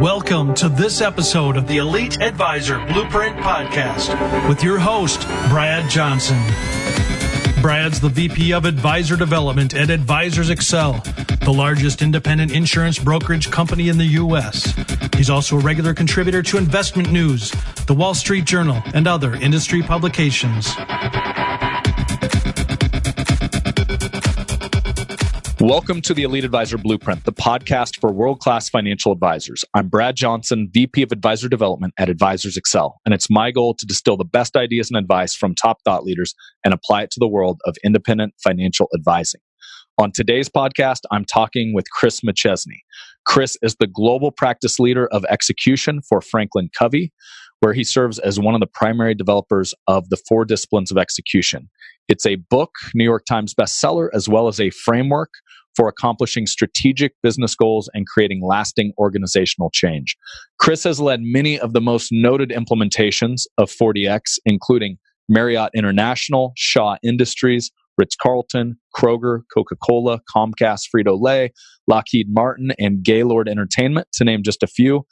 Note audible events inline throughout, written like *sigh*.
Welcome to this episode of the Elite Advisor Blueprint Podcast with your host, Brad Johnson. Brad's the VP of Advisor Development at Advisors Excel, the largest independent insurance brokerage company in the U.S. He's also a regular contributor to Investment News, The Wall Street Journal, and other industry publications. Welcome to the Elite Advisor Blueprint, the podcast for world class financial advisors. I'm Brad Johnson, VP of Advisor Development at Advisors Excel, and it's my goal to distill the best ideas and advice from top thought leaders and apply it to the world of independent financial advising. On today's podcast, I'm talking with Chris McChesney. Chris is the global practice leader of execution for Franklin Covey, where he serves as one of the primary developers of the four disciplines of execution. It's a book, New York Times bestseller, as well as a framework for accomplishing strategic business goals and creating lasting organizational change. Chris has led many of the most noted implementations of 4DX, including Marriott International, Shaw Industries, Ritz Carlton, Kroger, Coca Cola, Comcast, Frito Lay, Lockheed Martin, and Gaylord Entertainment, to name just a few.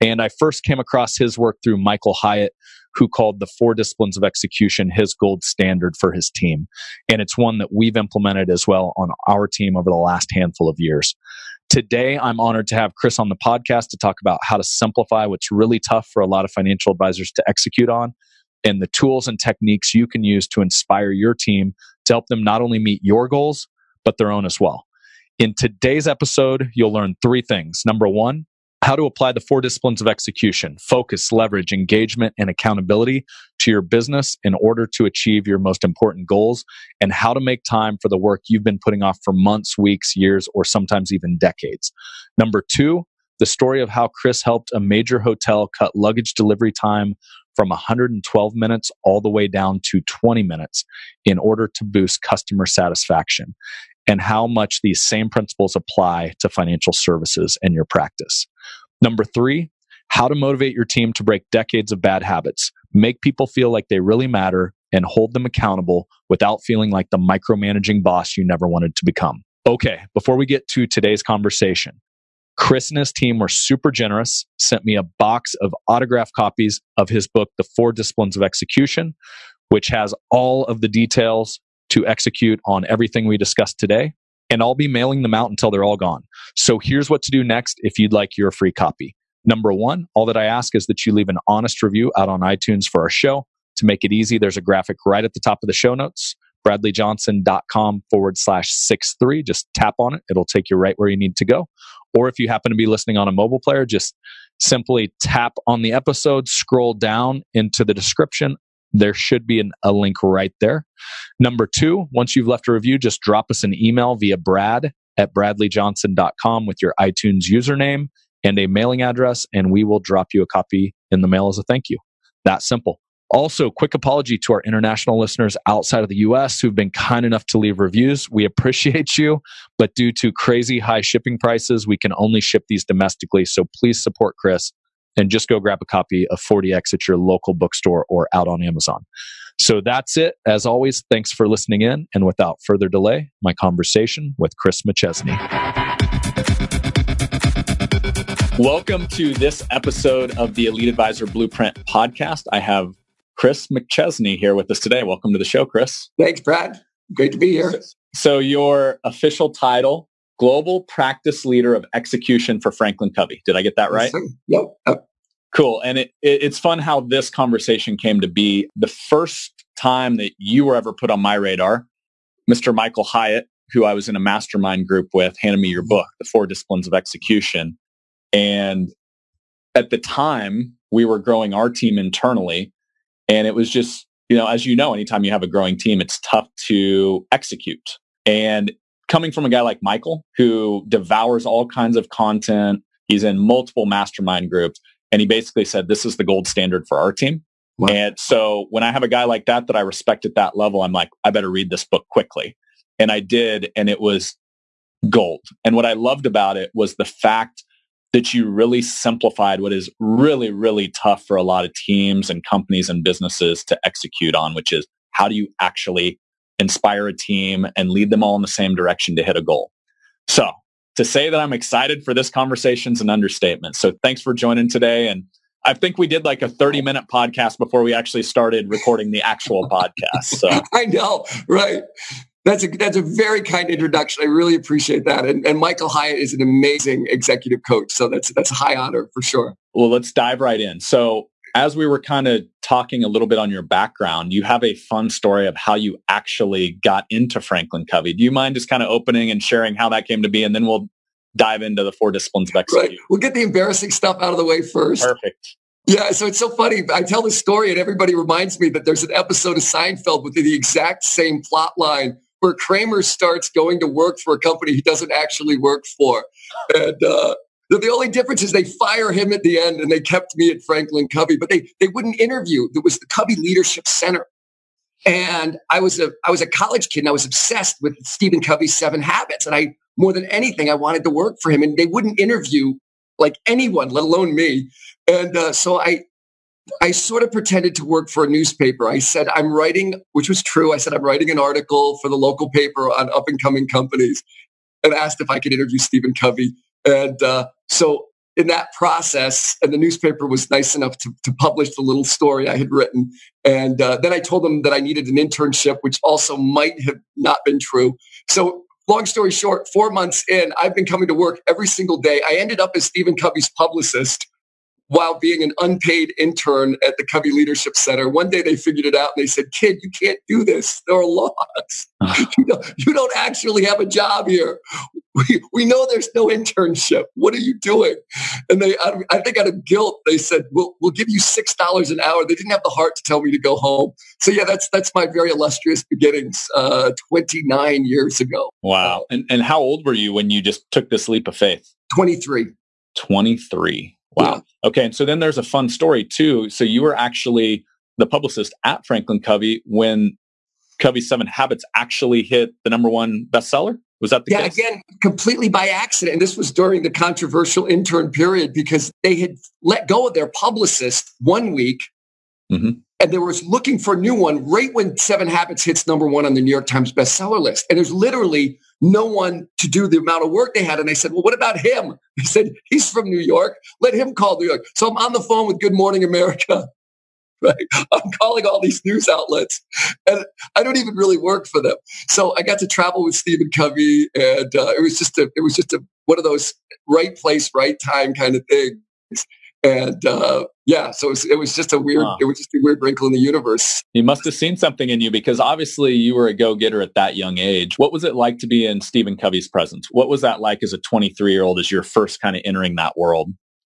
And I first came across his work through Michael Hyatt, who called the four disciplines of execution his gold standard for his team. And it's one that we've implemented as well on our team over the last handful of years. Today, I'm honored to have Chris on the podcast to talk about how to simplify what's really tough for a lot of financial advisors to execute on and the tools and techniques you can use to inspire your team to help them not only meet your goals, but their own as well. In today's episode, you'll learn three things. Number one, how to apply the four disciplines of execution focus, leverage, engagement, and accountability to your business in order to achieve your most important goals, and how to make time for the work you've been putting off for months, weeks, years, or sometimes even decades. Number two, the story of how Chris helped a major hotel cut luggage delivery time from 112 minutes all the way down to 20 minutes in order to boost customer satisfaction and how much these same principles apply to financial services and your practice. Number three, how to motivate your team to break decades of bad habits, make people feel like they really matter, and hold them accountable without feeling like the micromanaging boss you never wanted to become. Okay, before we get to today's conversation, Chris and his team were super generous, sent me a box of autograph copies of his book, The Four Disciplines of Execution, which has all of the details to execute on everything we discussed today. And I'll be mailing them out until they're all gone. So here's what to do next if you'd like your free copy. Number one, all that I ask is that you leave an honest review out on iTunes for our show. To make it easy, there's a graphic right at the top of the show notes bradleyjohnson.com forward slash six three. Just tap on it. It'll take you right where you need to go. Or if you happen to be listening on a mobile player, just simply tap on the episode, scroll down into the description there should be an, a link right there. Number two, once you've left a review, just drop us an email via brad at bradleyjohnson.com with your iTunes username and a mailing address, and we will drop you a copy in the mail as a thank you. That simple. Also, quick apology to our international listeners outside of the US who've been kind enough to leave reviews. We appreciate you, but due to crazy high shipping prices, we can only ship these domestically. So please support Chris and just go grab a copy of 4DX at your local bookstore or out on Amazon. So that's it. As always, thanks for listening in. And without further delay, my conversation with Chris McChesney. Welcome to this episode of the Elite Advisor Blueprint podcast. I have Chris McChesney here with us today. Welcome to the show, Chris. Thanks, Brad. Great to be here. So, your official title global practice leader of execution for Franklin Covey. Did I get that right? Yep. yep. Cool. And it, it, it's fun how this conversation came to be. The first time that you were ever put on my radar, Mr. Michael Hyatt, who I was in a mastermind group with, handed me your book, The Four Disciplines of Execution. And at the time, we were growing our team internally. And it was just, you know, as you know, anytime you have a growing team, it's tough to execute. And coming from a guy like Michael, who devours all kinds of content, he's in multiple mastermind groups, and he basically said, This is the gold standard for our team. Wow. And so when I have a guy like that that I respect at that level, I'm like, I better read this book quickly. And I did, and it was gold. And what I loved about it was the fact that you really simplified what is really, really tough for a lot of teams and companies and businesses to execute on, which is how do you actually inspire a team and lead them all in the same direction to hit a goal. So to say that I'm excited for this conversation is an understatement. So thanks for joining today. And I think we did like a 30 minute podcast before we actually started recording the actual podcast. So *laughs* I know, right? That's a that's a very kind introduction. I really appreciate that. And, and Michael Hyatt is an amazing executive coach, so that's that's a high honor for sure. Well, let's dive right in. So, as we were kind of talking a little bit on your background, you have a fun story of how you actually got into Franklin Covey. Do you mind just kind of opening and sharing how that came to be, and then we'll dive into the four disciplines of. Right. We'll get the embarrassing stuff out of the way first. Perfect. Yeah, so it's so funny. I tell this story, and everybody reminds me that there's an episode of Seinfeld with the exact same plot line where Kramer starts going to work for a company he doesn't actually work for. And uh, the only difference is they fire him at the end and they kept me at Franklin Covey, but they, they wouldn't interview. There was the Covey Leadership Center. And I was a I was a college kid and I was obsessed with Stephen Covey's Seven Habits. And I more than anything, I wanted to work for him. And they wouldn't interview like anyone, let alone me. And uh, so I I sort of pretended to work for a newspaper. I said, I'm writing, which was true. I said, I'm writing an article for the local paper on up and coming companies and asked if I could interview Stephen Covey. And uh, so in that process, and the newspaper was nice enough to, to publish the little story I had written. And uh, then I told them that I needed an internship, which also might have not been true. So long story short, four months in, I've been coming to work every single day. I ended up as Stephen Covey's publicist while being an unpaid intern at the Covey Leadership Center. One day they figured it out and they said, kid, you can't do this. There are laws. *laughs* you, don't, you, don't, actually have a job here. We, we know there's no internship. What are you doing? And they, I, I think out of guilt, they said, we'll, we'll give you $6 an hour. They didn't have the heart to tell me to go home. So yeah, that's, that's my very illustrious beginnings, uh, 29 years ago. Wow. And, and how old were you when you just took this leap of faith? 23. 23. Wow. Yeah. Okay. And so then there's a fun story too. So you were actually the publicist at Franklin Covey when Covey Seven Habits actually hit the number one bestseller. Was that the yeah, case? again, completely by accident. And this was during the controversial intern period because they had let go of their publicist one week mm-hmm. and they were looking for a new one right when Seven Habits hits number one on the New York Times bestseller list. And there's literally no one to do the amount of work they had. And I said, well, what about him? *laughs* He said, he's from New York. Let him call New York. So I'm on the phone with Good Morning America. *laughs* Right. I'm calling all these news outlets and I don't even really work for them. So I got to travel with Stephen Covey and uh, it was just a, it was just a, one of those right place, right time kind of things. And uh, yeah, so it was, it was, just a weird, huh. it was just a weird wrinkle in the universe. He must have seen something in you because obviously you were a go getter at that young age. What was it like to be in Stephen Covey's presence? What was that like as a 23 year old as you're first kind of entering that world?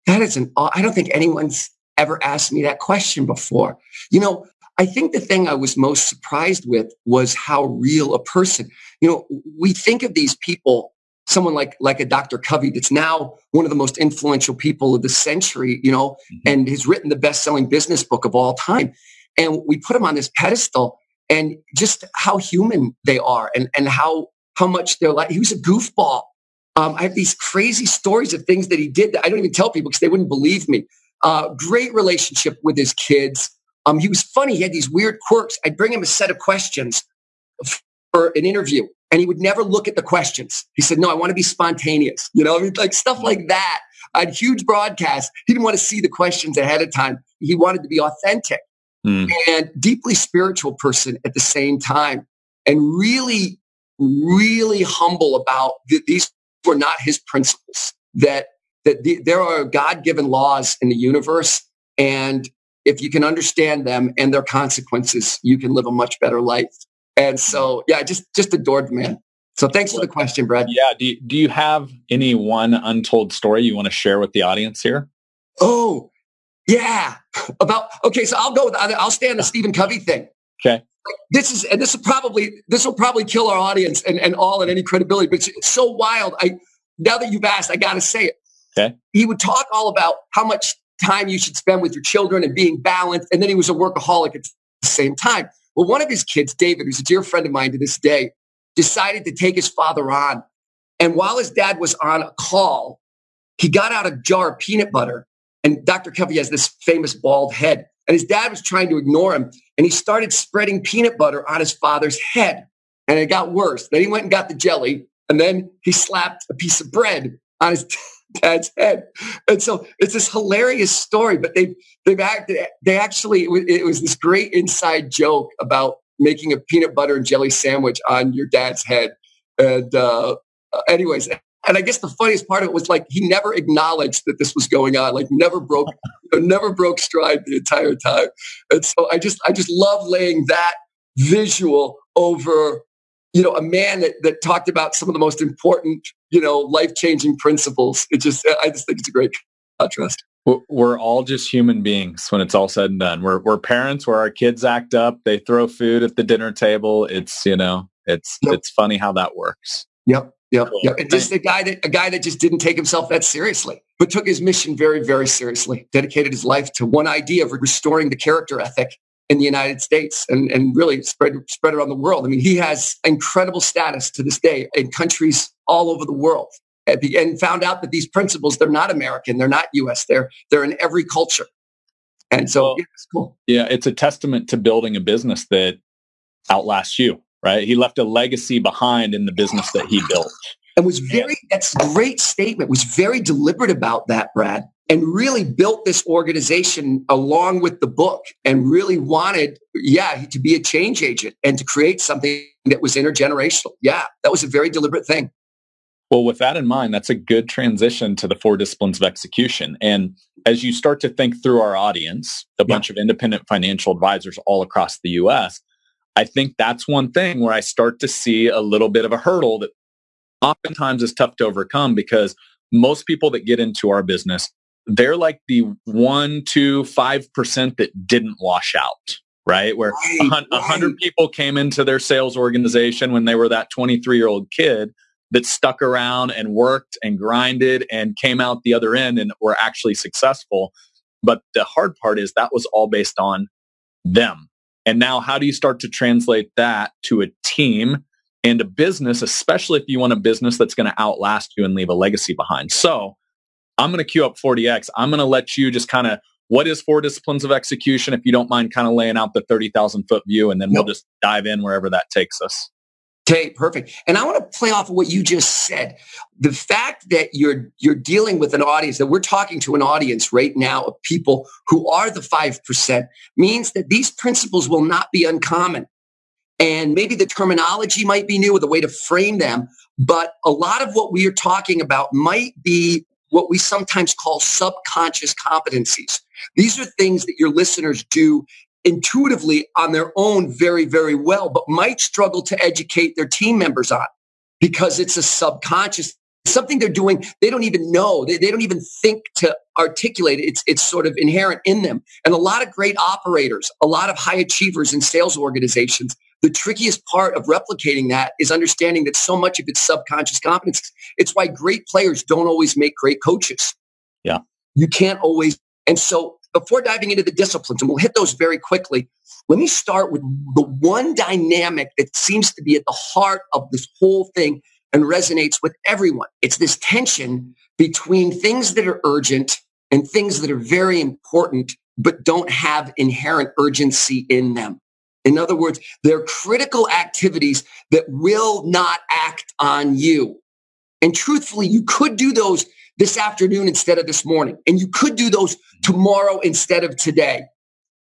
That is an, I don't think anyone's ever asked me that question before. You know, I think the thing I was most surprised with was how real a person, you know, we think of these people someone like like a Dr. Covey that's now one of the most influential people of the century, you know, mm-hmm. and has written the best-selling business book of all time. And we put him on this pedestal and just how human they are and, and how how much they're like he was a goofball. Um, I have these crazy stories of things that he did that I don't even tell people because they wouldn't believe me. Uh, great relationship with his kids. Um, he was funny. He had these weird quirks. I'd bring him a set of questions for an interview and he would never look at the questions. He said, no, I want to be spontaneous. You know, I mean, like stuff like that. I had huge broadcasts. He didn't want to see the questions ahead of time. He wanted to be authentic mm. and deeply spiritual person at the same time and really, really humble about th- these were not his principles that, that the, there are God-given laws in the universe. And if you can understand them and their consequences, you can live a much better life. And so, yeah, just just adored the man. So thanks for the question, Brad. Yeah. Do you, do you have any one untold story you want to share with the audience here? Oh, yeah. About okay. So I'll go. With, I'll stay on the Stephen Covey thing. Okay. This is and this will probably this will probably kill our audience and, and all and any credibility. But it's, it's so wild. I now that you've asked, I got to say it. Okay. He would talk all about how much time you should spend with your children and being balanced, and then he was a workaholic at the same time. Well, one of his kids, David, who's a dear friend of mine to this day, decided to take his father on. And while his dad was on a call, he got out a jar of peanut butter. And Dr. Covey has this famous bald head. And his dad was trying to ignore him. And he started spreading peanut butter on his father's head. And it got worse. Then he went and got the jelly. And then he slapped a piece of bread on his *laughs* dad's head. And so it's this hilarious story, but they've, they've acted, they actually, it was this great inside joke about making a peanut butter and jelly sandwich on your dad's head. And, uh, anyways, and I guess the funniest part of it was like he never acknowledged that this was going on, like never broke, never broke stride the entire time. And so I just, I just love laying that visual over, you know, a man that, that talked about some of the most important, you know, life changing principles. It just, I just think it's a great contrast. We're all just human beings when it's all said and done. We're, we're parents where our kids act up. They throw food at the dinner table. It's, you know, it's, yep. it's funny how that works. Yep. Yep, cool. yep. And just a guy that a guy that just didn't take himself that seriously, but took his mission very, very seriously. Dedicated his life to one idea of restoring the character ethic in the United States and, and really spread spread around the world. I mean, he has incredible status to this day in countries all over the world. And found out that these principles, they're not American, they're not US, they're they're in every culture. And so well, yeah, it's cool. Yeah, it's a testament to building a business that outlasts you right? He left a legacy behind in the business that he built. And was very, that's a great statement, was very deliberate about that, Brad, and really built this organization along with the book and really wanted, yeah, to be a change agent and to create something that was intergenerational. Yeah, that was a very deliberate thing. Well, with that in mind, that's a good transition to the four disciplines of execution. And as you start to think through our audience, a bunch of independent financial advisors all across the US, I think that's one thing where I start to see a little bit of a hurdle that oftentimes is tough to overcome because most people that get into our business, they're like the one, two, five percent that didn't wash out, right? Where a right, hundred right. people came into their sales organization when they were that 23 year old kid that stuck around and worked and grinded and came out the other end and were actually successful. But the hard part is that was all based on them and now how do you start to translate that to a team and a business, especially if you want a business that's going to outlast you and leave a legacy behind? So I'm going to queue up 4DX. I'm going to let you just kind of what is four disciplines of execution if you don't mind kind of laying out the 30,000 foot view and then we'll just dive in wherever that takes us. Okay, perfect. And I want to play off of what you just said. The fact that you're you're dealing with an audience that we're talking to an audience right now of people who are the 5% means that these principles will not be uncommon. And maybe the terminology might be new or the way to frame them, but a lot of what we are talking about might be what we sometimes call subconscious competencies. These are things that your listeners do intuitively on their own very, very well, but might struggle to educate their team members on because it's a subconscious something they're doing they don't even know they, they don't even think to articulate it it's, it's sort of inherent in them and a lot of great operators a lot of high achievers in sales organizations the trickiest part of replicating that is understanding that so much of it's subconscious competence it's why great players don't always make great coaches yeah you can't always and so before diving into the disciplines, and we'll hit those very quickly, let me start with the one dynamic that seems to be at the heart of this whole thing and resonates with everyone. It's this tension between things that are urgent and things that are very important, but don't have inherent urgency in them. In other words, they're critical activities that will not act on you. And truthfully, you could do those this afternoon instead of this morning. And you could do those tomorrow instead of today.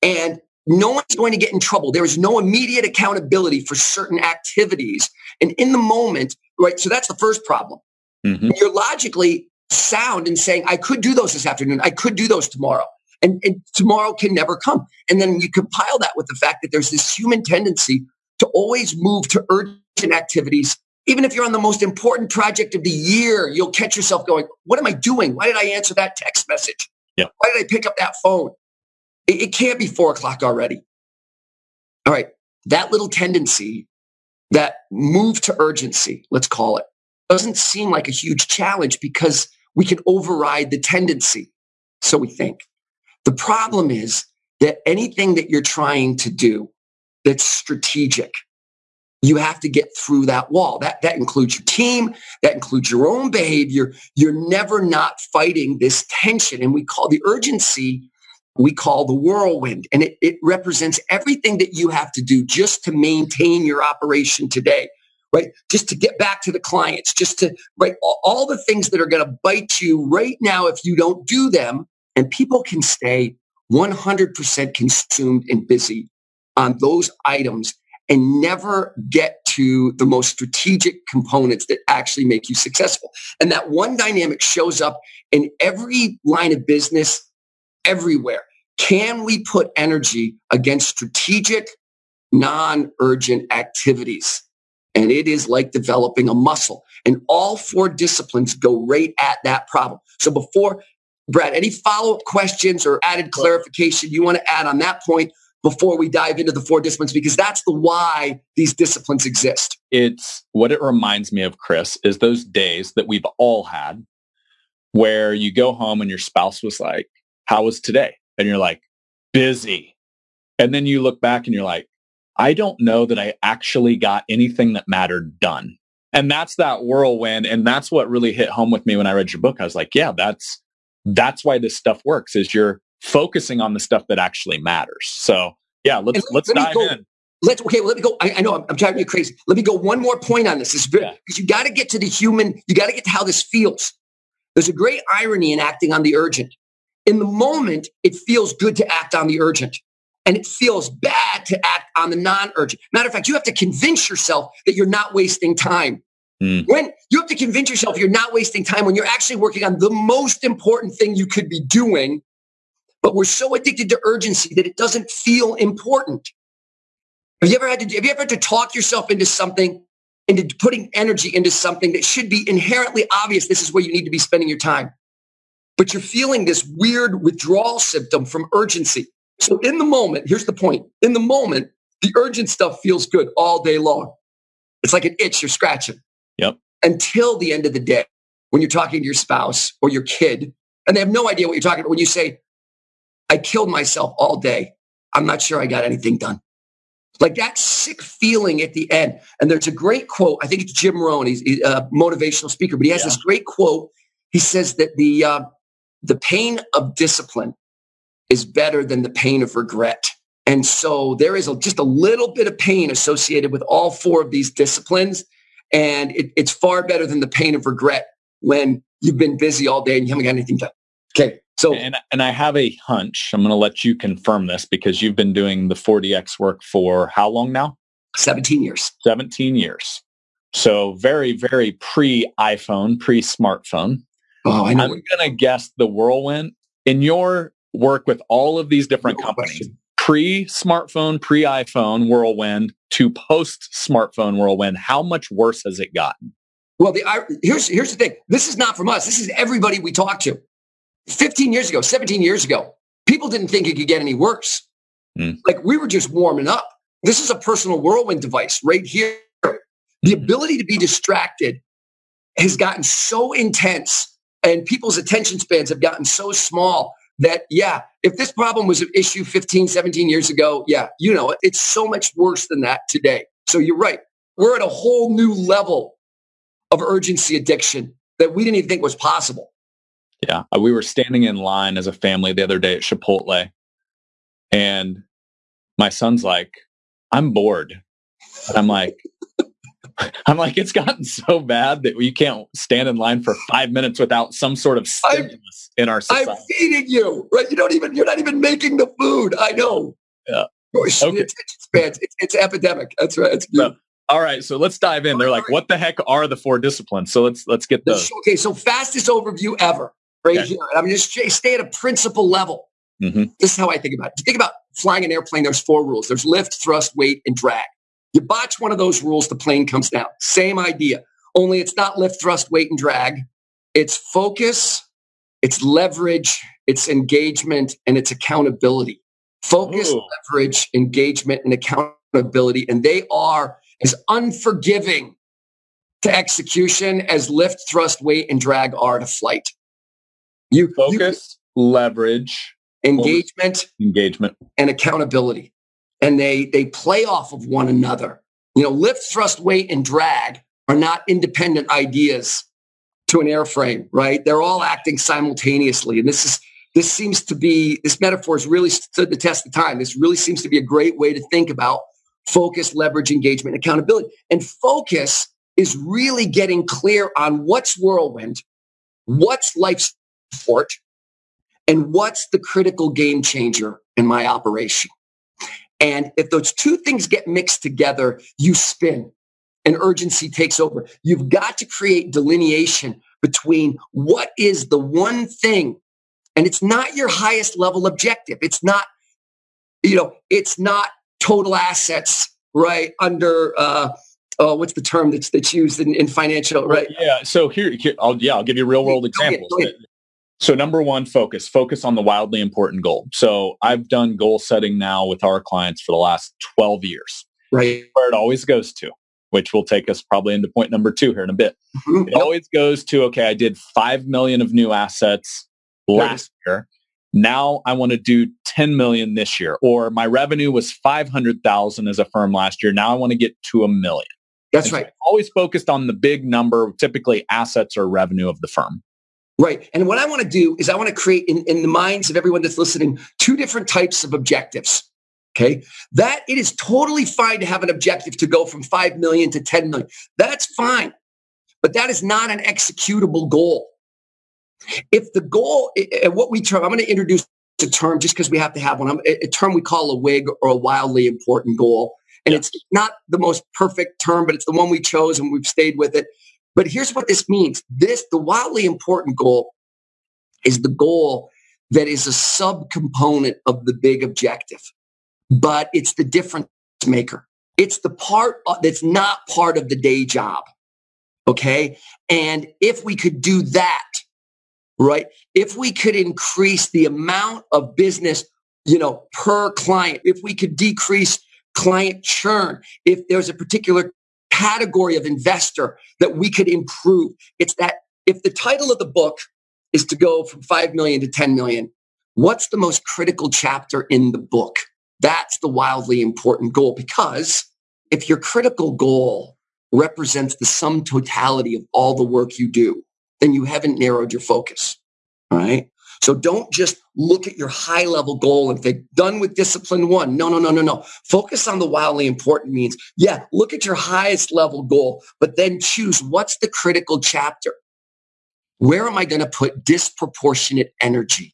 And no one's going to get in trouble. There is no immediate accountability for certain activities. And in the moment, right? So that's the first problem. Mm-hmm. You're logically sound in saying, I could do those this afternoon. I could do those tomorrow. And, and tomorrow can never come. And then you compile that with the fact that there's this human tendency to always move to urgent activities even if you're on the most important project of the year, you'll catch yourself going, what am I doing? Why did I answer that text message? Yeah. Why did I pick up that phone? It, it can't be four o'clock already. All right. That little tendency, that move to urgency, let's call it, doesn't seem like a huge challenge because we can override the tendency. So we think. The problem is that anything that you're trying to do that's strategic, you have to get through that wall. That, that includes your team. That includes your own behavior. You're never not fighting this tension. And we call the urgency, we call the whirlwind. And it, it represents everything that you have to do just to maintain your operation today. right? Just to get back to the clients, just to, right? All, all the things that are going to bite you right now if you don't do them. And people can stay 100% consumed and busy on those items and never get to the most strategic components that actually make you successful. And that one dynamic shows up in every line of business everywhere. Can we put energy against strategic, non-urgent activities? And it is like developing a muscle. And all four disciplines go right at that problem. So before, Brad, any follow-up questions or added clarification you want to add on that point before we dive into the four disciplines? Because that's the why these disciplines exist. It's what it reminds me of, Chris, is those days that we've all had where you go home and your spouse was like, how was today? And you're like, busy. And then you look back and you're like, I don't know that I actually got anything that mattered done. And that's that whirlwind. And that's what really hit home with me when I read your book. I was like, yeah, that's, that's why this stuff works is you're focusing on the stuff that actually matters. So yeah, let's, let's dive go, in. Let's, okay, well, let me go. I, I know I'm, I'm, driving you crazy. Let me go one more point on this. Is because yeah. you got to get to the human, you got to get to how this feels. There's a great irony in acting on the urgent. In the moment, it feels good to act on the urgent and it feels bad to act on the non-urgent. Matter of fact, you have to convince yourself that you're not wasting time. Mm. When you have to convince yourself you're not wasting time when you're actually working on the most important thing you could be doing, but we're so addicted to urgency that it doesn't feel important. Have you ever had to have you ever had to talk yourself into something, into putting energy into something that should be inherently obvious this is where you need to be spending your time? But you're feeling this weird withdrawal symptom from urgency. So in the moment, here's the point. In the moment, the urgent stuff feels good all day long. It's like an itch you're scratching. Yep. Until the end of the day, when you're talking to your spouse or your kid, and they have no idea what you're talking about. When you say, I killed myself all day. I'm not sure I got anything done. Like that sick feeling at the end. And there's a great quote. I think it's Jim Rohn. He's a motivational speaker, but he has yeah. this great quote. He says that the, uh, the pain of discipline is better than the pain of regret. And so there is a, just a little bit of pain associated with all four of these disciplines. And it, it's far better than the pain of regret when you've been busy all day and you haven't got anything done. Okay. So, and, and I have a hunch. I'm going to let you confirm this because you've been doing the 4DX work for how long now? 17 years. 17 years. So very, very pre iPhone, pre smartphone. Oh, I know. I'm going to guess the whirlwind in your work with all of these different no companies. Pre smartphone, pre iPhone whirlwind to post smartphone whirlwind, how much worse has it gotten? Well, the, here's here's the thing. This is not from us. This is everybody we talk to. 15 years ago, 17 years ago, people didn't think it could get any worse. Mm. Like we were just warming up. This is a personal whirlwind device right here. The ability to be distracted has gotten so intense and people's attention spans have gotten so small that, yeah, if this problem was an issue 15, 17 years ago, yeah, you know, it's so much worse than that today. So you're right. We're at a whole new level of urgency addiction that we didn't even think was possible. Yeah. Uh, we were standing in line as a family the other day at Chipotle and my son's like, I'm bored. And I'm like, *laughs* I'm like, it's gotten so bad that you can't stand in line for five minutes without some sort of stimulus I'm, in our society. I'm feeding you, right? You don't even, you're not even making the food. I know. Yeah. Gosh, okay. It's, it's, it's, it's, epidemic. That's right. It's. All right, so let's dive in. They're like, what the heck are the four disciplines? So let's let's get those. Okay, so fastest overview ever, right okay. here. I'm just stay at a principal level. Mm-hmm. This is how I think about it. Think about flying an airplane, there's four rules. There's lift, thrust, weight, and drag. You botch one of those rules, the plane comes down. Same idea. Only it's not lift, thrust, weight, and drag. It's focus, it's leverage, it's engagement, and it's accountability. Focus, Ooh. leverage, engagement, and accountability. And they are as unforgiving to execution as lift, thrust, weight, and drag are to flight. You focus, you, leverage, engagement, engagement, and accountability and they they play off of one another. You know, lift, thrust, weight, and drag are not independent ideas to an airframe, right? They're all acting simultaneously. And this is this seems to be this metaphor has really stood the test of time. This really seems to be a great way to think about focus, leverage, engagement, and accountability. And focus is really getting clear on what's whirlwind, what's life support, and what's the critical game changer in my operation. And if those two things get mixed together, you spin and urgency takes over. You've got to create delineation between what is the one thing, and it's not your highest level objective. It's not, you know, it's not total assets, right? Under, uh, oh, what's the term that's that's used in, in financial, right? Yeah. So here, here I'll, yeah, I'll give you real world examples. So number one, focus. Focus on the wildly important goal. So I've done goal setting now with our clients for the last 12 years. Right. Where it always goes to, which will take us probably into point number two here in a bit. Mm-hmm. It always goes to, okay, I did 5 million of new assets last year. Now I want to do 10 million this year, or my revenue was 500,000 as a firm last year. Now I want to get to a million. That's and right. So always focused on the big number, typically assets or revenue of the firm. Right. And what I want to do is I want to create in, in the minds of everyone that's listening two different types of objectives. Okay. That it is totally fine to have an objective to go from 5 million to 10 million. That's fine. But that is not an executable goal. If the goal, and what we term, I'm going to introduce a term just because we have to have one, a term we call a WIG or a wildly important goal. And it's not the most perfect term, but it's the one we chose and we've stayed with it. But here's what this means. This, the wildly important goal is the goal that is a subcomponent of the big objective, but it's the difference maker. It's the part uh, that's not part of the day job. Okay. And if we could do that, right? If we could increase the amount of business, you know, per client, if we could decrease client churn, if there's a particular category of investor that we could improve, it's that if the title of the book is to go from 5 million to 10 million, what's the most critical chapter in the book? That's the wildly important goal because if your critical goal represents the sum totality of all the work you do, then you haven't narrowed your focus. Right. So don't just look at your high level goal and think, done with discipline one. No, no, no, no, no. Focus on the wildly important means, yeah, look at your highest level goal, but then choose what's the critical chapter. Where am I going to put disproportionate energy?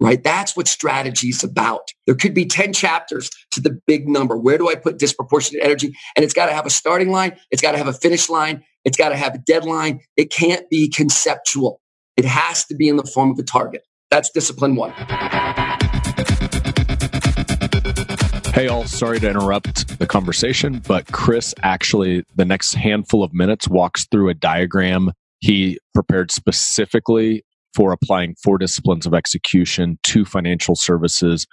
Right? That's what strategy is about. There could be 10 chapters to the big number. Where do I put disproportionate energy? And it's got to have a starting line. It's got to have a finish line. It's got to have a deadline. It can't be conceptual. It has to be in the form of a target. That's discipline one. Hey, all, sorry to interrupt the conversation, but Chris actually, the next handful of minutes, walks through a diagram he prepared specifically for applying four disciplines of execution to financial services,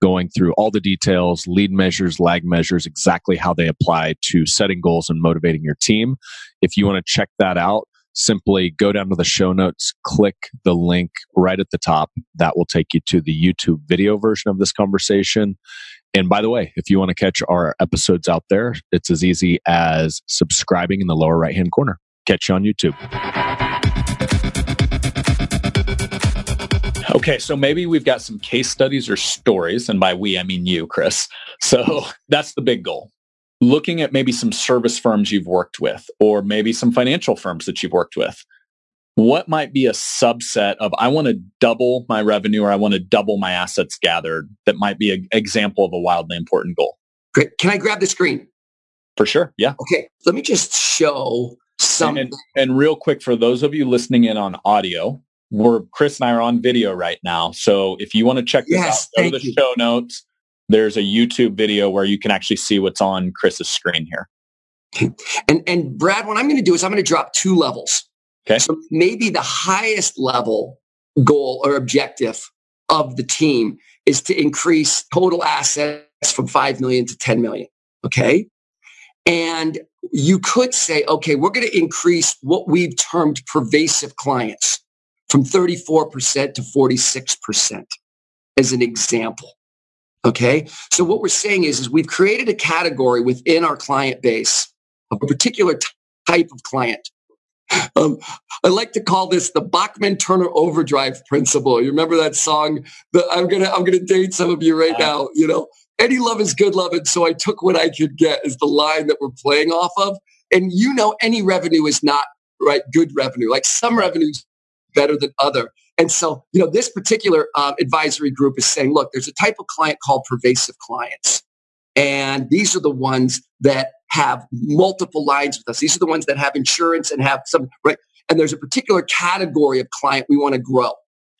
going through all the details, lead measures, lag measures, exactly how they apply to setting goals and motivating your team. If you want to check that out, simply go down to the show notes, click the link right at the top. That will take you to the YouTube video version of this conversation. And by the way, if you want to catch our episodes out there, it's as easy as subscribing in the lower right hand corner. Catch you on YouTube. Okay, so maybe we've got some case studies or stories, and by we, I mean you, Chris. So *laughs* that's the big goal looking at maybe some service firms you've worked with or maybe some financial firms that you've worked with what might be a subset of i want to double my revenue or i want to double my assets gathered that might be an example of a wildly important goal? Great. Can i grab the screen? For sure yeah. Okay let me just show some and, and real quick for those of you listening in on audio we're chris and i are on video right now so if you want to check this yes, out go to the you. show notes there's a YouTube video where you can actually see what's on Chris's screen here. And and Brad, what I'm going to do is I'm going to drop two levels. Okay. So maybe the highest level goal or objective of the team is to increase total assets from 5 million to 10 million. Okay. And you could say, okay, we're going to increase what we've termed pervasive clients from 34% to 46% as an example. Okay. So what we're saying is, is we've created a category within our client base of a particular type of client. Um, I like to call this the Bachman Turner overdrive principle. You remember that song? The, I'm gonna I'm gonna date some of you right now. You know, any love is good love. And so I took what I could get as the line that we're playing off of. And you know, any revenue is not right good revenue. Like some revenues better than other. And so, you know, this particular uh, advisory group is saying, look, there's a type of client called pervasive clients. And these are the ones that have multiple lines with us. These are the ones that have insurance and have some, right? And there's a particular category of client we want to grow.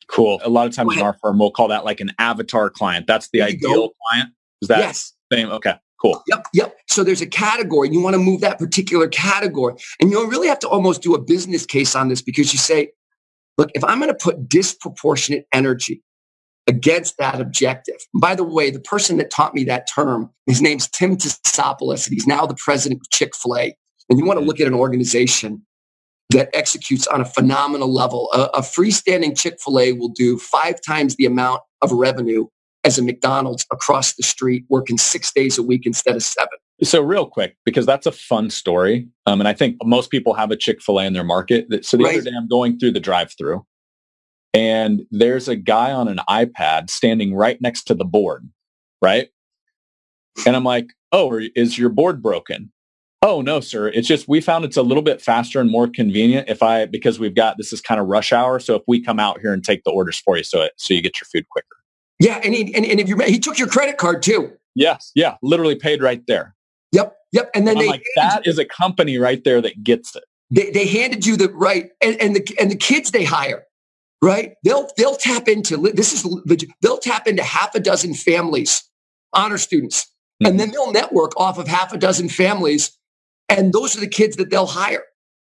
Cool. A lot of times in our firm, we'll call that like an avatar client. That's the ideal go. client. Is that yes. same? Okay. Cool. Yep. Yep. So there's a category. You want to move that particular category. And you'll really have to almost do a business case on this because you say, look, if I'm going to put disproportionate energy against that objective. By the way, the person that taught me that term, his name's Tim Tassopoulos, and he's now the president of Chick-fil-A. And you want to mm. look at an organization that executes on a phenomenal level. A, a freestanding Chick-fil-A will do five times the amount of revenue as a McDonald's across the street, working six days a week instead of seven. So real quick, because that's a fun story. Um, and I think most people have a Chick-fil-A in their market. So the right. other day I'm going through the drive-through and there's a guy on an iPad standing right next to the board, right? And I'm like, oh, is your board broken? Oh, no, sir. It's just we found it's a little bit faster and more convenient if I, because we've got, this is kind of rush hour. So if we come out here and take the orders for you, so, it, so you get your food quicker. Yeah. And, he, and, and if you he took your credit card too. Yes. Yeah. Literally paid right there. Yep. Yep. And then they, like, that is a company right there that gets it. They, they handed you the right and, and the, and the kids they hire right? They'll they'll tap into this is they'll tap into half a dozen families, honor students, mm-hmm. and then they'll network off of half a dozen families, and those are the kids that they'll hire.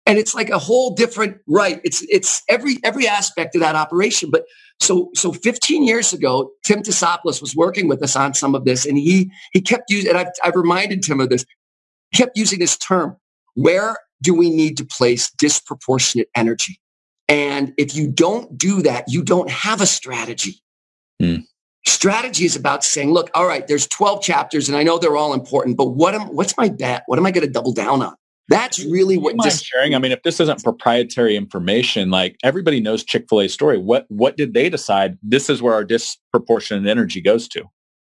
And it's like a whole different right. It's it's every every aspect of that operation. But so so 15 years ago, Tim Tassopoulos was working with us on some of this, and he he kept using. And I've I've reminded Tim of this. He kept using this term. Where do we need to place disproportionate energy? And if you don't do that, you don't have a strategy. Mm. Strategy is about saying, look, all right, there's 12 chapters and I know they're all important, but what am, what's my bet? What am I going to double down on? That's really what just sharing. I mean, if this isn't proprietary information, like everybody knows Chick-fil-A story. What what did they decide? This is where our disproportionate energy goes to.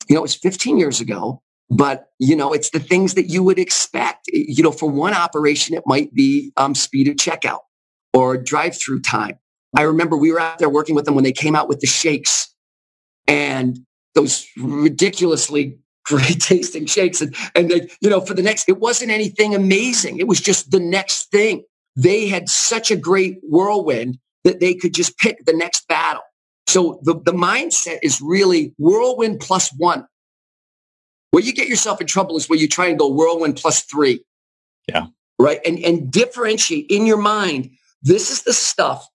You know, it's 15 years ago, but you know, it's the things that you would expect. You know, for one operation, it might be um, speed of checkout or drive through time. I remember we were out there working with them when they came out with the shakes and those ridiculously great *laughs* tasting shakes. And, and they, you know, for the next, it wasn't anything amazing. It was just the next thing. They had such a great whirlwind that they could just pick the next battle. So the, the mindset is really whirlwind plus one. Where you get yourself in trouble is where you try and go whirlwind plus three. Yeah. Right. And, and differentiate in your mind this is the stuff.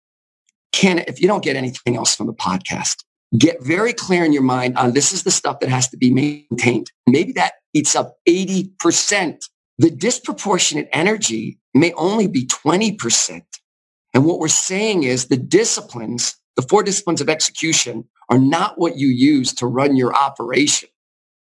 Can if you don't get anything else from the podcast, get very clear in your mind on this is the stuff that has to be maintained. Maybe that eats up 80%. The disproportionate energy may only be 20%. And what we're saying is the disciplines, the four disciplines of execution are not what you use to run your operation.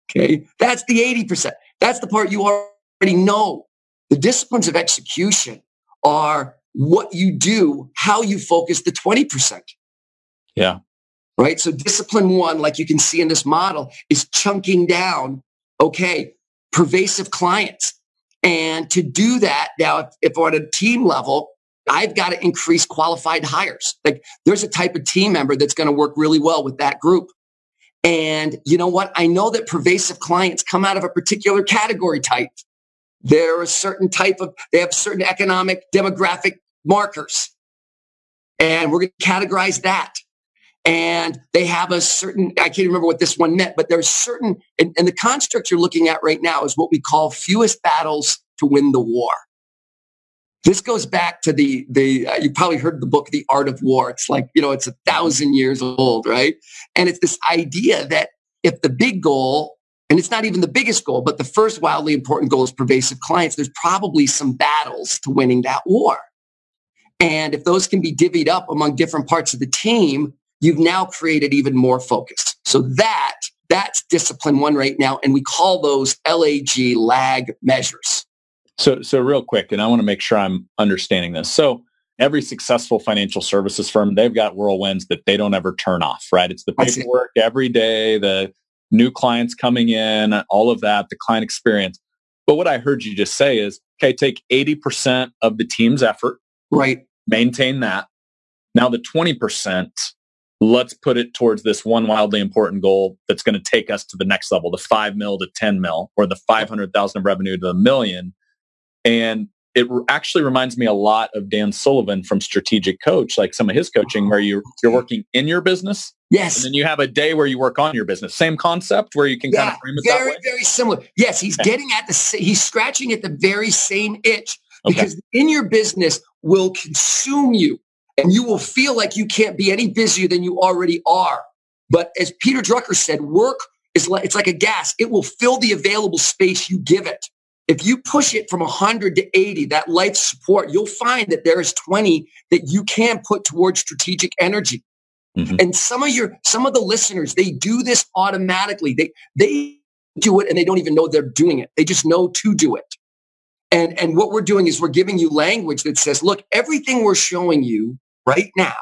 Okay. That's the 80%. That's the part you already know. The disciplines of execution are what you do, how you focus the 20%. Yeah. Right. So discipline one, like you can see in this model, is chunking down, okay, pervasive clients. And to do that, now, if, if on a team level, I've got to increase qualified hires. Like there's a type of team member that's going to work really well with that group. And you know what? I know that pervasive clients come out of a particular category type. They're a certain type of, they have certain economic demographic markers. And we're going to categorize that. And they have a certain, I can't remember what this one meant, but there's certain, and, and the construct you're looking at right now is what we call fewest battles to win the war. This goes back to the, the uh, you probably heard the book, The Art of War. It's like, you know, it's a thousand years old, right? And it's this idea that if the big goal and it's not even the biggest goal, but the first wildly important goal is pervasive clients. There's probably some battles to winning that war. And if those can be divvied up among different parts of the team, you've now created even more focus. So that, that's discipline one right now. And we call those LAG lag measures. So, so real quick, and I want to make sure I'm understanding this. So every successful financial services firm, they've got whirlwinds that they don't ever turn off, right? It's the paperwork every day, the new clients coming in, all of that, the client experience. But what I heard you just say is, okay, take 80% of the team's effort. Right. Maintain that. Now the 20%, let's put it towards this one wildly important goal that's going to take us to the next level, the five mil to 10 mil or the 500,000 of revenue to the million. And it actually reminds me a lot of Dan Sullivan from Strategic Coach, like some of his coaching where you're, you're working in your business. Yes. And then you have a day where you work on your business. Same concept where you can yeah, kind of frame it very, very similar. Yes. He's okay. getting at the, he's scratching at the very same itch because okay. in your business will consume you and you will feel like you can't be any busier than you already are. But as Peter Drucker said, work is like, it's like a gas. It will fill the available space you give it. If you push it from 100 to 80, that life support, you'll find that there is 20 that you can put towards strategic energy. Mm-hmm. And some of your, some of the listeners, they do this automatically. They, they do it and they don't even know they're doing it. They just know to do it. And, and what we're doing is we're giving you language that says, look, everything we're showing you right now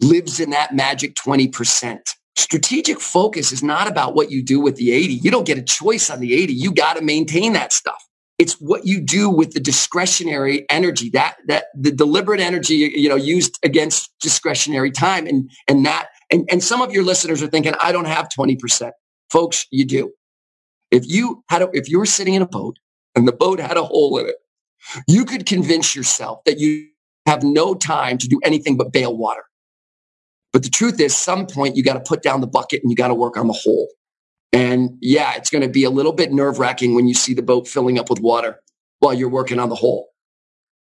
lives in that magic 20%. Strategic focus is not about what you do with the 80. You don't get a choice on the 80. You got to maintain that stuff. It's what you do with the discretionary energy, that that the deliberate energy, you know, used against discretionary time. And and that and, and some of your listeners are thinking, I don't have 20%. Folks, you do. If you had a, if you were sitting in a boat and the boat had a hole in it, you could convince yourself that you have no time to do anything but bail water. But the truth is, some point you got to put down the bucket and you got to work on the hole. And yeah, it's going to be a little bit nerve wracking when you see the boat filling up with water while you're working on the hole.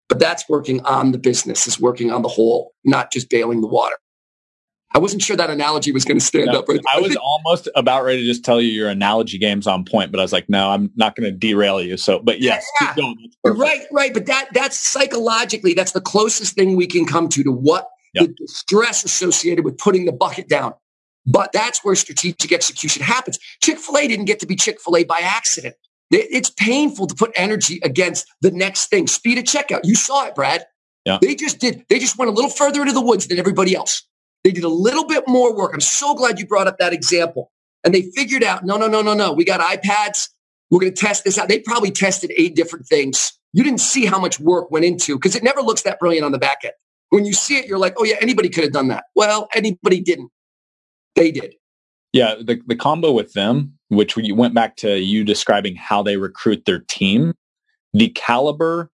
But that's working on the business, is working on the hole, not just bailing the water. I wasn't sure that analogy was going to stand no, up. Right I was almost about ready to just tell you your analogy game's on point, but I was like, no, I'm not going to derail you. So, but yes, yeah, right, right. But that that's psychologically, that's the closest thing we can come to to what yep. the stress associated with putting the bucket down. But that's where strategic execution happens. Chick-fil-A didn't get to be Chick-fil-A by accident. It's painful to put energy against the next thing. Speed of checkout. You saw it, Brad. Yeah. They just did. They just went a little further into the woods than everybody else. They did a little bit more work. I'm so glad you brought up that example. And they figured out, no, no, no, no, no. We got iPads. We're going to test this out. They probably tested eight different things. You didn't see how much work went into because it never looks that brilliant on the back end. When you see it, you're like, oh yeah, anybody could have done that. Well, anybody didn't. They did. Yeah, the, the combo with them, which we went back to you describing how they recruit their team, the caliber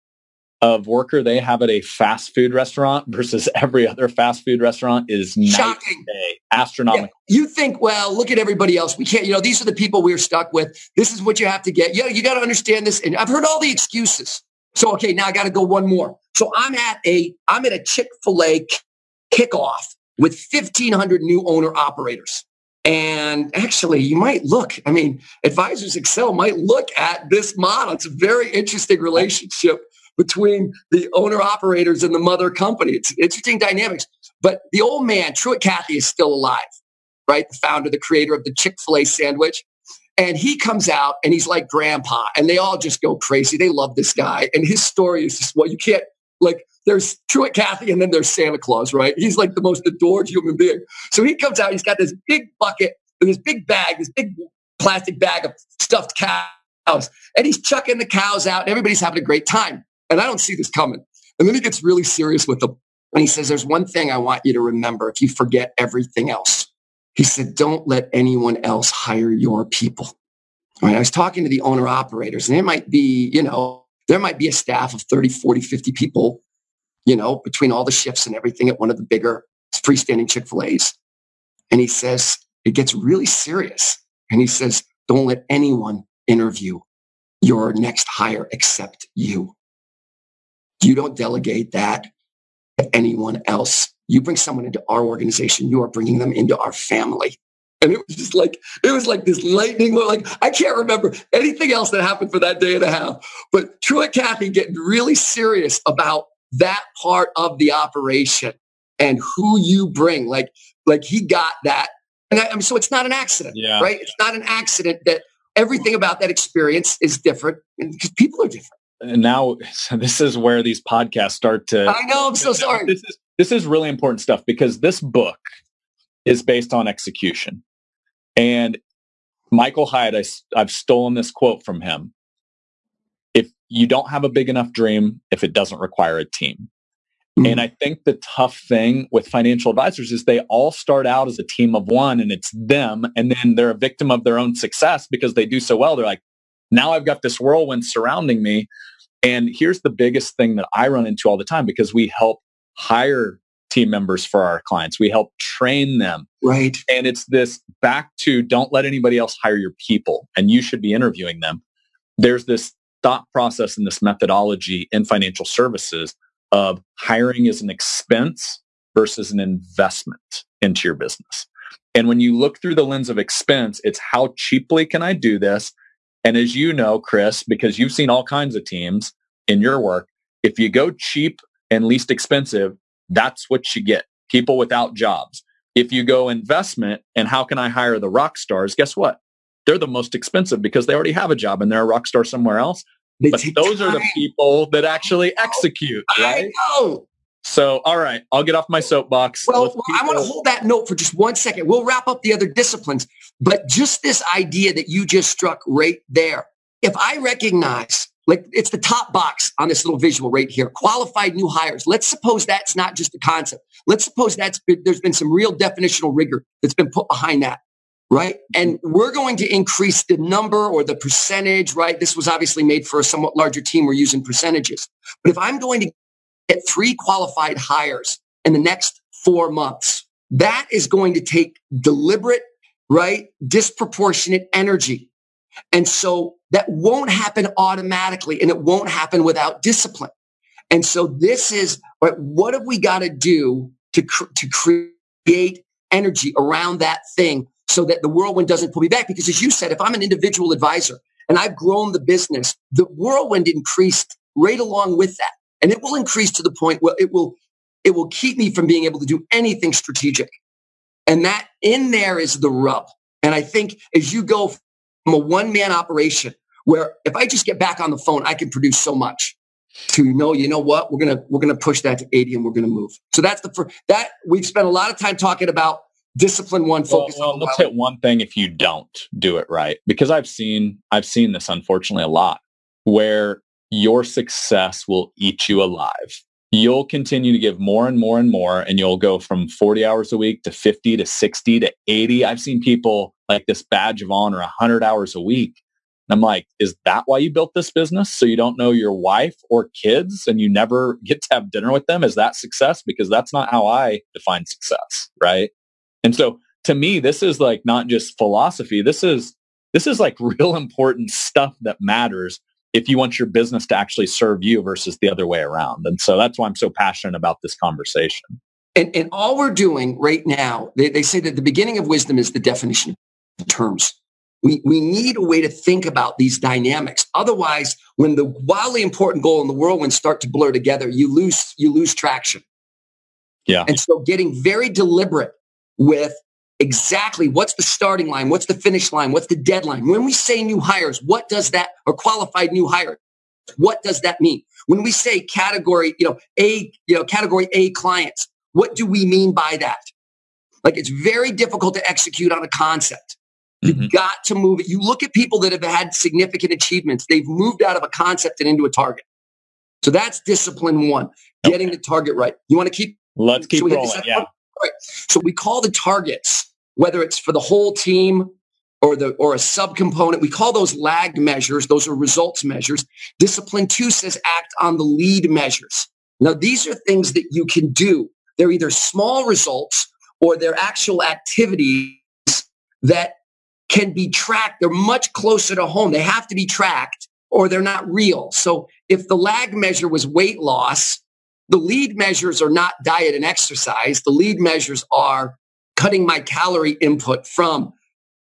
of worker they have at a fast food restaurant *laughs* versus every other fast food restaurant is shocking, day, astronomical. Yeah, you think, well, look at everybody else. We can't, you know, these are the people we're stuck with. This is what you have to get. Yeah, you got to understand this. And I've heard all the excuses. So okay, now I got to go one more. So I'm at a I'm at a Chick Fil A kickoff with 1,500 new owner operators. And actually, you might look, I mean, Advisors Excel might look at this model. It's a very interesting relationship between the owner operators and the mother company. It's interesting dynamics. But the old man, Truett Cathy, is still alive, right? The founder, the creator of the Chick fil A sandwich. And he comes out and he's like grandpa, and they all just go crazy. They love this guy. And his story is just, well, you can't, like, there's Truett Cathy and then there's Santa Claus, right? He's like the most adored human being. So he comes out, he's got this big bucket and this big bag, this big plastic bag of stuffed cows, and he's chucking the cows out, and everybody's having a great time. And I don't see this coming. And then he gets really serious with them. And he says, There's one thing I want you to remember if you forget everything else. He said, Don't let anyone else hire your people. All right, I was talking to the owner operators, and there might be, you know, there might be a staff of 30, 40, 50 people, you know, between all the shifts and everything at one of the bigger freestanding Chick fil A's. And he says, It gets really serious. And he says, Don't let anyone interview your next hire except you. You don't delegate that to anyone else. You bring someone into our organization, you are bringing them into our family. And it was just like, it was like this lightning. Like, I can't remember anything else that happened for that day and a half. But Truett Cathy getting really serious about that part of the operation and who you bring. Like, like he got that. And I, I mean, so it's not an accident, yeah. right? It's not an accident that everything about that experience is different because people are different and now *laughs* this is where these podcasts start to I know I'm so sorry. This is this is really important stuff because this book is based on execution. And Michael Hyatt, I, I've stolen this quote from him. If you don't have a big enough dream, if it doesn't require a team. Mm-hmm. And I think the tough thing with financial advisors is they all start out as a team of one and it's them. And then they're a victim of their own success because they do so well. They're like, now I've got this whirlwind surrounding me. And here's the biggest thing that I run into all the time because we help hire team members for our clients. We help train them. Right. And it's this back to don't let anybody else hire your people and you should be interviewing them. There's this thought process and this methodology in financial services of hiring is an expense versus an investment into your business. And when you look through the lens of expense, it's how cheaply can I do this? And as you know, Chris, because you've seen all kinds of teams in your work, if you go cheap and least expensive, that's what you get. People without jobs. If you go investment and how can I hire the rock stars? Guess what? They're the most expensive because they already have a job and they're a rock star somewhere else. They but those time. are the people that actually execute, right? I know. So, all right, I'll get off my soapbox. Well, well I want to hold that note for just one second. We'll wrap up the other disciplines, but just this idea that you just struck right there. If I recognize like it's the top box on this little visual right here. Qualified new hires. Let's suppose that's not just a concept. Let's suppose that's been, there's been some real definitional rigor that's been put behind that. Right. And we're going to increase the number or the percentage, right? This was obviously made for a somewhat larger team. We're using percentages. But if I'm going to get three qualified hires in the next four months, that is going to take deliberate, right? Disproportionate energy. And so that won't happen automatically and it won't happen without discipline. And so this is right, what have we got to do to, cr- to create energy around that thing so that the whirlwind doesn't pull me back? Because as you said, if I'm an individual advisor and I've grown the business, the whirlwind increased right along with that. And it will increase to the point where it will, it will keep me from being able to do anything strategic. And that in there is the rub. And I think as you go I'm a one man operation where if I just get back on the phone, I can produce so much to know, you know what, we're going to, we're going to push that to 80 and we're going to move. So that's the, first, that we've spent a lot of time talking about discipline one focus. Well, well let's hit one thing if you don't do it right, because I've seen, I've seen this unfortunately a lot where your success will eat you alive. You'll continue to give more and more and more, and you'll go from 40 hours a week to 50 to 60 to 80. I've seen people like this badge of honor 100 hours a week. And I'm like, is that why you built this business? So you don't know your wife or kids and you never *laughs* get to have dinner with them? Is that success? Because that's not how I define success. Right. And so to me, this is like not just philosophy. This is, this is like *laughs* real important stuff that matters if you want your business to actually serve you versus the other way around. And so that's why I'm so passionate about this conversation. And, and all we're doing right now, they, they say that the beginning of wisdom is the definition of terms. We, we need a way to think about these dynamics. Otherwise, when the wildly important goal and the whirlwind start to blur together, you lose, you lose traction. Yeah. And so getting very deliberate with exactly what's the starting line, what's the finish line, what's the deadline. When we say new hires, what does that, or qualified new hires, what does that mean? When we say category, you know, A, you know, category A clients, what do we mean by that? Like it's very difficult to execute on a concept. You've mm-hmm. got to move it. You look at people that have had significant achievements. They've moved out of a concept and into a target. So that's discipline one, getting okay. the target right. You want to keep? Let's keep rolling. Yeah. Right. So we call the targets, whether it's for the whole team or the or a subcomponent, we call those lagged measures. Those are results measures. Discipline two says act on the lead measures. Now these are things that you can do. They're either small results or they're actual activities that can be tracked. They're much closer to home. They have to be tracked or they're not real. So if the lag measure was weight loss, the lead measures are not diet and exercise. The lead measures are cutting my calorie input from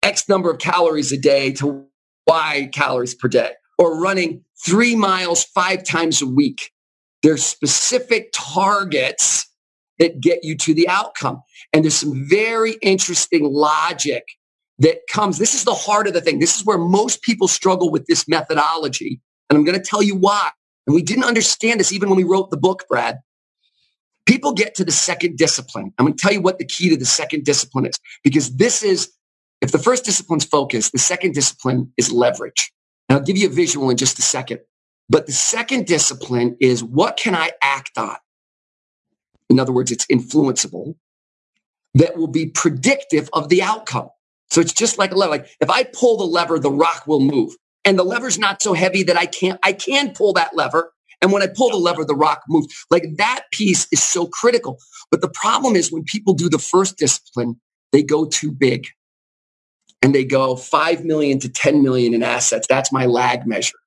X number of calories a day to Y calories per day or running three miles five times a week. There's specific targets that get you to the outcome. And there's some very interesting logic that comes. This is the heart of the thing. This is where most people struggle with this methodology. And I'm going to tell you why. And we didn't understand this even when we wrote the book, Brad. People get to the second discipline. I'm going to tell you what the key to the second discipline is because this is if the first discipline's focus, the second discipline is leverage. And I'll give you a visual in just a second. But the second discipline is what can I act on? In other words, it's influenceable that will be predictive of the outcome. So it's just like a lever. Like if I pull the lever, the rock will move. And the lever's not so heavy that I can't, I can pull that lever. And when I pull the lever, the rock moves. Like that piece is so critical. But the problem is when people do the first discipline, they go too big and they go 5 million to 10 million in assets. That's my lag measure.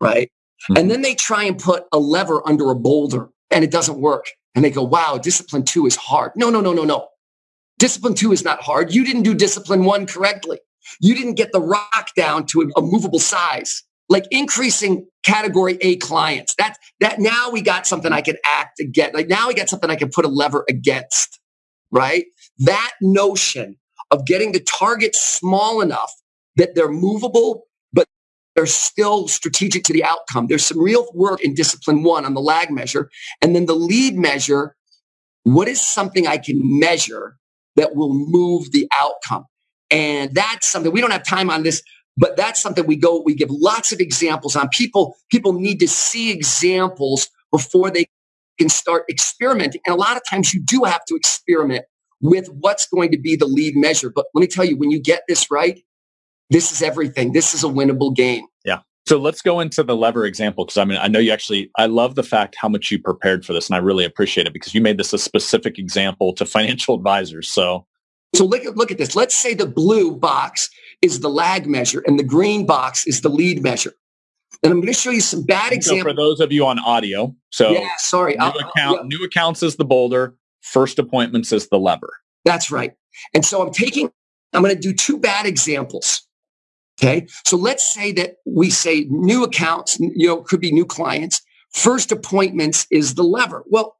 Right. Mm-hmm. And then they try and put a lever under a boulder and it doesn't work. And they go, wow, discipline two is hard. No, no, no, no, no. Discipline two is not hard. You didn't do discipline one correctly. You didn't get the rock down to a movable size, like increasing category A clients. That, that now we got something I can act against. Like now we got something I can put a lever against, right? That notion of getting the target small enough that they're movable, but they're still strategic to the outcome. There's some real work in discipline one on the lag measure. And then the lead measure. What is something I can measure that will move the outcome. And that's something we don't have time on this, but that's something we go, we give lots of examples on. People, people need to see examples before they can start experimenting. And a lot of times you do have to experiment with what's going to be the lead measure. But let me tell you, when you get this right, this is everything. This is a winnable game. Yeah. So let's go into the lever example because I mean I know you actually I love the fact how much you prepared for this and I really appreciate it because you made this a specific example to financial advisors. So so look at look at this. Let's say the blue box is the lag measure and the green box is the lead measure. And I'm going to show you some bad so examples. for those of you on audio, so yeah, sorry, new account, yeah. new accounts is the boulder, first appointments is the lever. That's right. And so I'm taking, I'm going to do two bad examples. Okay. So let's say that we say new accounts, you know, could be new clients. First appointments is the lever. Well,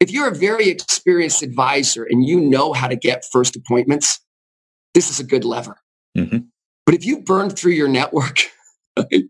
if you're a very experienced advisor and you know how to get first appointments, this is a good lever. Mm-hmm. But if you burn through your network *laughs* and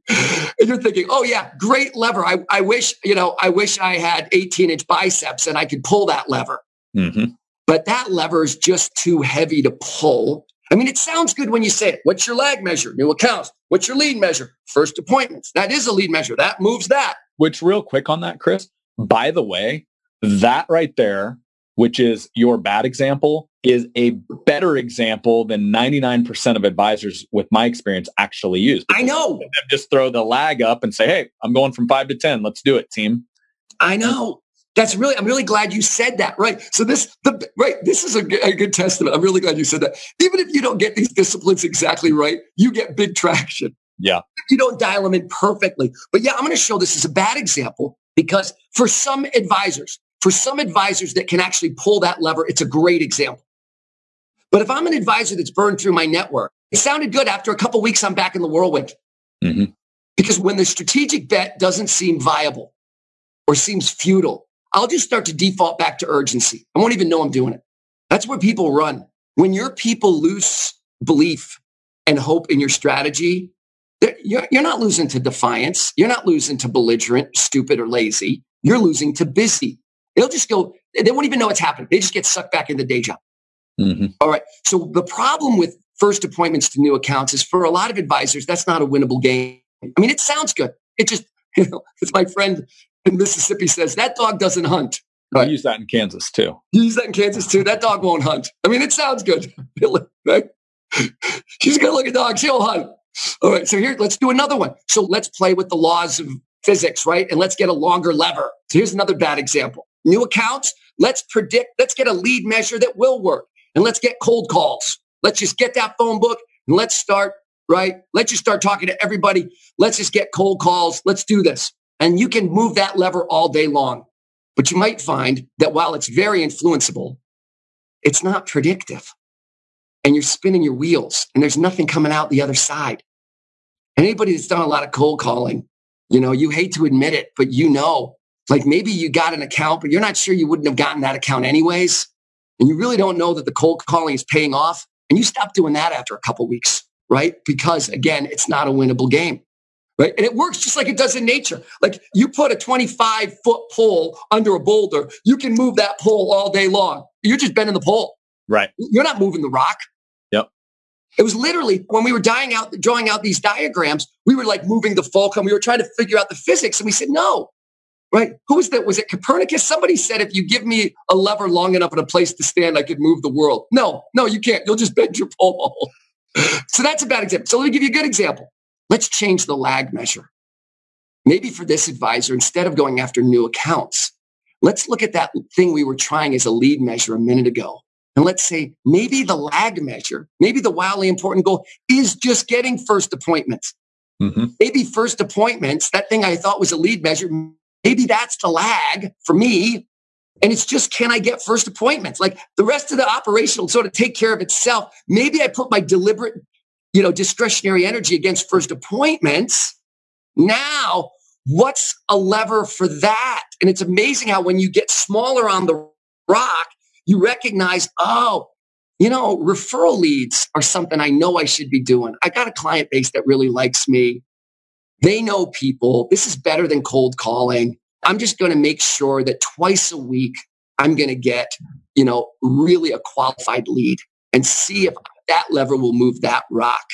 you're thinking, oh yeah, great lever. I, I wish, you know, I wish I had 18 inch biceps and I could pull that lever. Mm-hmm. But that lever is just too heavy to pull. I mean, it sounds good when you say it. What's your lag measure? New accounts. What's your lead measure? First appointments. That is a lead measure. That moves that. Which, real quick on that, Chris, by the way, that right there, which is your bad example, is a better example than 99% of advisors with my experience actually use. I know. Just throw the lag up and say, hey, I'm going from five to 10. Let's do it, team. I know. That's really, I'm really glad you said that. Right. So this, the, right. This is a, a good testament. I'm really glad you said that. Even if you don't get these disciplines exactly right, you get big traction. Yeah. You don't dial them in perfectly. But yeah, I'm going to show this as a bad example because for some advisors, for some advisors that can actually pull that lever, it's a great example. But if I'm an advisor that's burned through my network, it sounded good. After a couple weeks, I'm back in the whirlwind. Mm-hmm. Because when the strategic bet doesn't seem viable or seems futile, I'll just start to default back to urgency. I won't even know I'm doing it. That's where people run. When your people lose belief and hope in your strategy, you're, you're not losing to defiance. You're not losing to belligerent, stupid, or lazy. You're losing to busy. They'll just go, they won't even know what's happening. They just get sucked back in the day job. Mm-hmm. All right. So the problem with first appointments to new accounts is for a lot of advisors, that's not a winnable game. I mean, it sounds good. It just, *laughs* you know, it's my friend in Mississippi says that dog doesn't hunt. Right. I use that in Kansas too. You use that in Kansas too. That dog won't hunt. I mean, it sounds good. *laughs* right? *laughs* She's a good looking dog. She'll hunt. All right. So here, let's do another one. So let's play with the laws of physics, right? And let's get a longer lever. So here's another bad example. New accounts. Let's predict. Let's get a lead measure that will work, and let's get cold calls. Let's just get that phone book and let's start. Right. Let's just start talking to everybody. Let's just get cold calls. Let's do this. And you can move that lever all day long. But you might find that while it's very influenceable, it's not predictive. And you're spinning your wheels and there's nothing coming out the other side. Anybody that's done a lot of cold calling, you know, you hate to admit it, but you know, like maybe you got an account, but you're not sure you wouldn't have gotten that account anyways. And you really don't know that the cold calling is paying off. And you stop doing that after a couple weeks, right? Because again, it's not a winnable game right? And it works just like it does in nature. Like you put a 25 foot pole under a boulder, you can move that pole all day long. You're just bending the pole. Right. You're not moving the rock. It was literally when we were dying out, drawing out these diagrams, we were like moving the fulcrum. We were trying to figure out the physics. And we said, no, right? Who was that? Was it Copernicus? Somebody said, if you give me a lever long enough and a place to stand, I could move the world. No, no, you can't. You'll just bend your pole. *laughs* so that's a bad example. So let me give you a good example. Let's change the lag measure. Maybe for this advisor, instead of going after new accounts, let's look at that thing we were trying as a lead measure a minute ago. And let's say maybe the lag measure, maybe the wildly important goal is just getting first appointments. Mm-hmm. Maybe first appointments, that thing I thought was a lead measure, maybe that's the lag for me. And it's just, can I get first appointments? Like the rest of the operation will sort of take care of itself. Maybe I put my deliberate, you know, discretionary energy against first appointments. Now, what's a lever for that? And it's amazing how when you get smaller on the rock, you recognize, oh, you know, referral leads are something I know I should be doing. I got a client base that really likes me. They know people. This is better than cold calling. I'm just going to make sure that twice a week I'm going to get, you know, really a qualified lead and see if that lever will move that rock,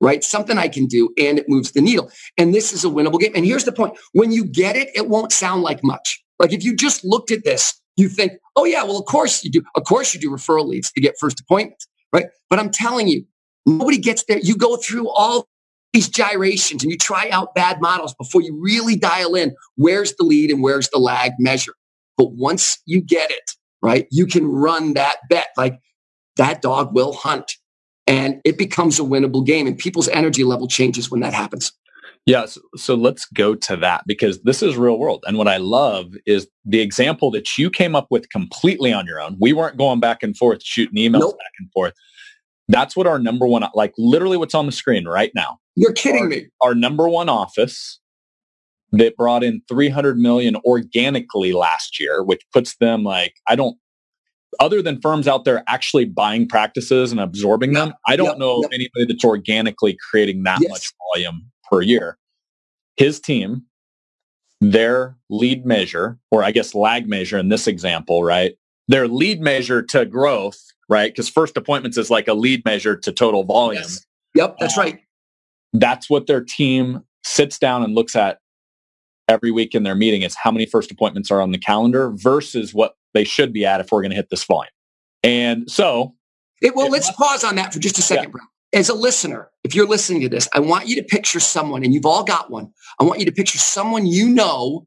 right? Something I can do and it moves the needle. And this is a winnable game. And here's the point. When you get it, it won't sound like much. Like if you just looked at this, you think, oh yeah, well, of course you do. Of course you do referral leads to get first appointments, right? But I'm telling you, nobody gets there. You go through all these gyrations and you try out bad models before you really dial in where's the lead and where's the lag measure. But once you get it, right, you can run that bet like that dog will hunt and it becomes a winnable game and people's energy level changes when that happens. Yeah, so, so, let's go to that because this is real world. And what I love is the example that you came up with completely on your own. We weren't going back and forth, shooting emails nope. back and forth. That's what our number one, like literally what's on the screen right now. You're kidding our, me. Our number one office that brought in 300 million organically last year, which puts them like, I don't, other than firms out there actually buying practices and absorbing them, I don't yep, know yep. anybody that's organically creating that yes. much volume per year. His team, their lead measure, or I guess lag measure in this example, right? Their lead measure to growth, right? Because first appointments is like a lead measure to total volume. Yes. Yep, that's um, right. That's what their team sits down and looks at every week in their meeting is how many first appointments are on the calendar versus what they should be at if we're going to hit this volume. And so, it, well, let's pause on that for just a second, yeah. As a listener, if you're listening to this, I want you to picture someone, and you've all got one. I want you to picture someone you know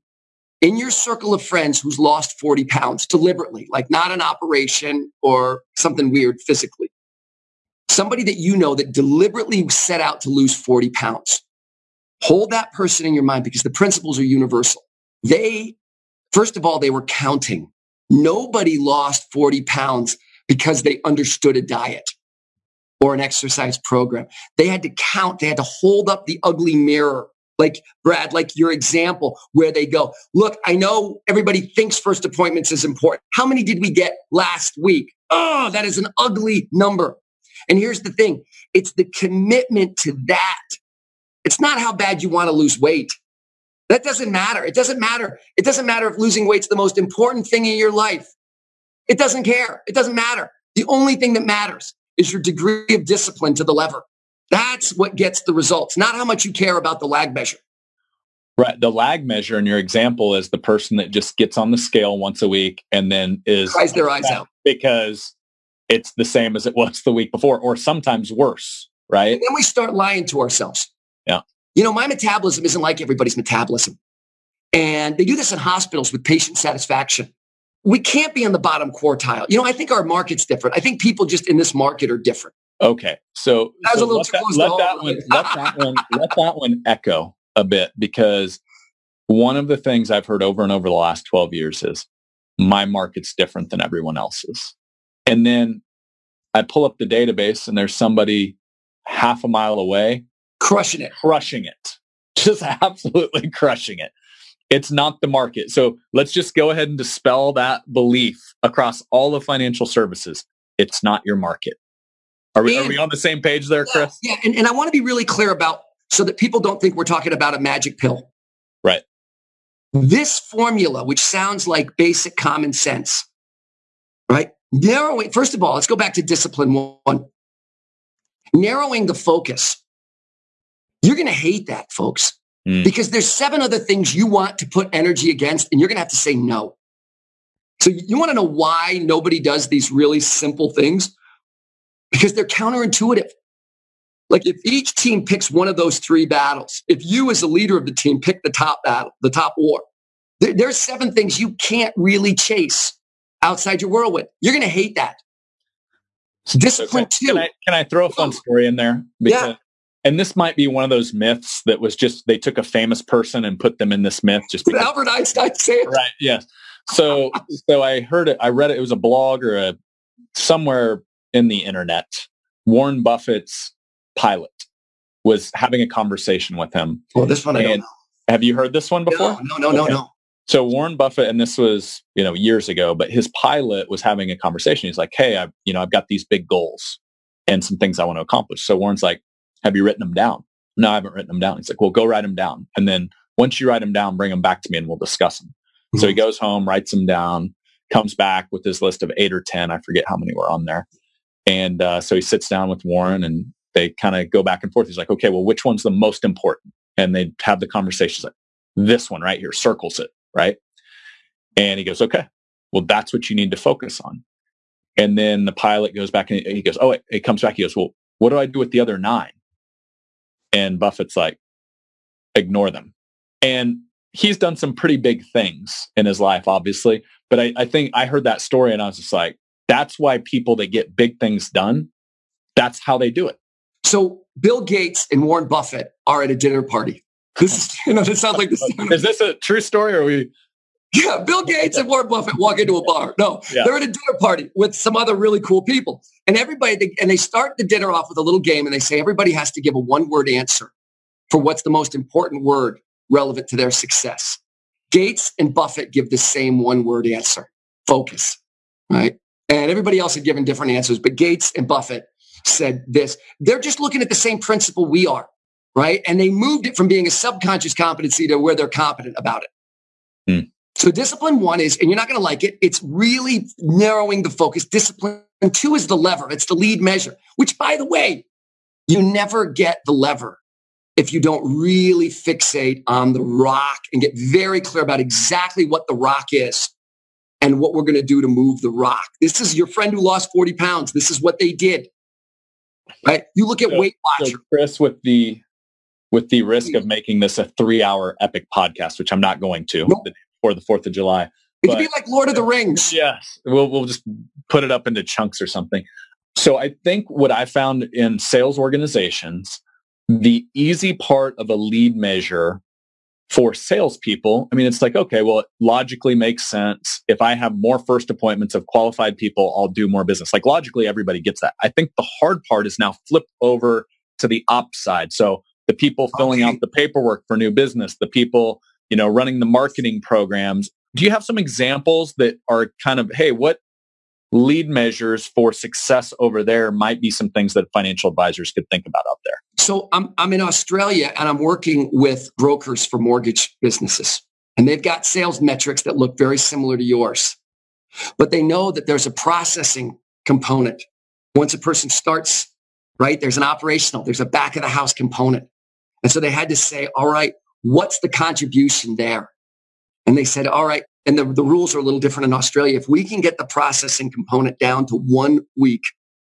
in your circle of friends who's lost 40 pounds deliberately, like not an operation or something weird physically somebody that you know that deliberately set out to lose 40 pounds. Hold that person in your mind because the principles are universal. They, first of all, they were counting. Nobody lost 40 pounds because they understood a diet or an exercise program. They had to count. They had to hold up the ugly mirror. Like Brad, like your example where they go, look, I know everybody thinks first appointments is important. How many did we get last week? Oh, that is an ugly number. And here's the thing it's the commitment to that. It's not how bad you want to lose weight. That doesn't matter. It doesn't matter. It doesn't matter if losing weight's the most important thing in your life. It doesn't care. It doesn't matter. The only thing that matters is your degree of discipline to the lever. That's what gets the results, not how much you care about the lag measure. Right. The lag measure in your example is the person that just gets on the scale once a week and then is cries their eyes out because it's the same as it was the week before, or sometimes worse, right? And then we start lying to ourselves. Yeah. You know, my metabolism isn't like everybody's metabolism. And they do this in hospitals with patient satisfaction. We can't be in the bottom quartile. You know, I think our market's different. I think people just in this market are different. Okay. So, so let, that, let, that one, let that one let that one echo a bit because one of the things I've heard over and over the last 12 years is my market's different than everyone else's. And then I pull up the database and there's somebody half a mile away crushing it, crushing it, just *laughs* absolutely crushing it. It's not the market. So let's just go ahead and dispel that belief across all of financial services. It's not your market. Are we, and, are we on the same page there, Chris? Yeah. And, and I want to be really clear about so that people don't think we're talking about a magic pill. Right. This formula, which sounds like basic common sense, right? narrowing, first of all, let's go back to discipline one. narrowing the focus. You're going to hate that, folks, mm. because there's seven other things you want to put energy against, and you're going to have to say no. So you want to know why nobody does these really simple things? Because they're counterintuitive. Like if each team picks one of those three battles, if you as a leader of the team pick the top battle, the top war, there, there's seven things you can't really chase outside your whirlwind. You're going to hate that. Discipline so can, too. Can I, can I, throw a fun story in there? Because, yeah. And this might be one of those myths that was just they took a famous person and put them in this myth. Just because, Albert Einstein say it. Right. Yes. So so I heard it. I read it. It was a blog or a somewhere in the internet. Warren Buffett's pilot was having a conversation with him. Well, this one I don't know. Have you heard this one before? No, no, no, okay. no, no. So Warren Buffett, and this was you know years ago, but his pilot was having a conversation. He's like, "Hey, I've you know I've got these big goals and some things I want to accomplish." So Warren's like, "Have you written them down?" No, I haven't written them down. He's like, "Well, go write them down, and then once you write them down, bring them back to me, and we'll discuss them." Mm-hmm. So he mm-hmm. goes home, writes them down, comes back with his list of eight or ten. I forget how many were on there, and uh, so he sits down with Warren, and they kind of go back and forth. He's like, "Okay, well, which one's the most important?" And they have the conversations like, "This one right here circles it." right? And he goes, okay, well, that's what you need to focus on. And then the pilot goes back and he goes, oh, it, it comes back. He goes, well, what do I do with the other nine? And Buffett's like, ignore them. And he's done some pretty big things in his life, obviously. But I, I think I heard that story and I was just like, that's why people that get big things done, that's how they do it. So Bill Gates and Warren Buffett are at a dinner party. This is, *laughs* you know, this sounds like this. *laughs* Is this a true story or are we? Yeah, Bill Gates and Warren Buffett walk into a bar. No, yeah. they're at a dinner party with some other really cool people. And everybody, they, and they start the dinner off with a little game and they say everybody has to give a one word answer for what's the most important word relevant to their success. Gates and Buffett give the same one word answer focus, right? And everybody else had given different answers, but Gates and Buffett said this. They're just looking at the same principle we are right? And they moved it from being a subconscious competency to where they're competent about it. Mm. So discipline one is, and you're not going to like it, it's really narrowing the focus. Discipline two is the lever. It's the lead measure, which by the way, you never get the lever if you don't really fixate on the rock and get very clear about exactly what the rock is and what we're going to do to move the rock. This is your friend who lost 40 pounds. This is what they did. Right? You look at so, Weight Watcher. So Chris, with the with the risk of making this a three hour epic podcast, which I'm not going to nope. For the 4th of July. It could be like Lord of the Rings. Yes. We'll, we'll just put it up into chunks or something. So I think what I found in sales organizations, the easy part of a lead measure for salespeople, I mean, it's like, okay, well, it logically makes sense. If I have more first appointments of qualified people, I'll do more business. Like logically, everybody gets that. I think the hard part is now flip over to the op side. So the people filling okay. out the paperwork for new business, the people, you know, running the marketing programs. Do you have some examples that are kind of, hey, what lead measures for success over there might be some things that financial advisors could think about out there? So I'm, I'm in Australia and I'm working with brokers for mortgage businesses. And they've got sales metrics that look very similar to yours. But they know that there's a processing component. Once a person starts, right, there's an operational, there's a back of the house component. And so they had to say, all right, what's the contribution there? And they said, all right. And the, the rules are a little different in Australia. If we can get the processing component down to one week,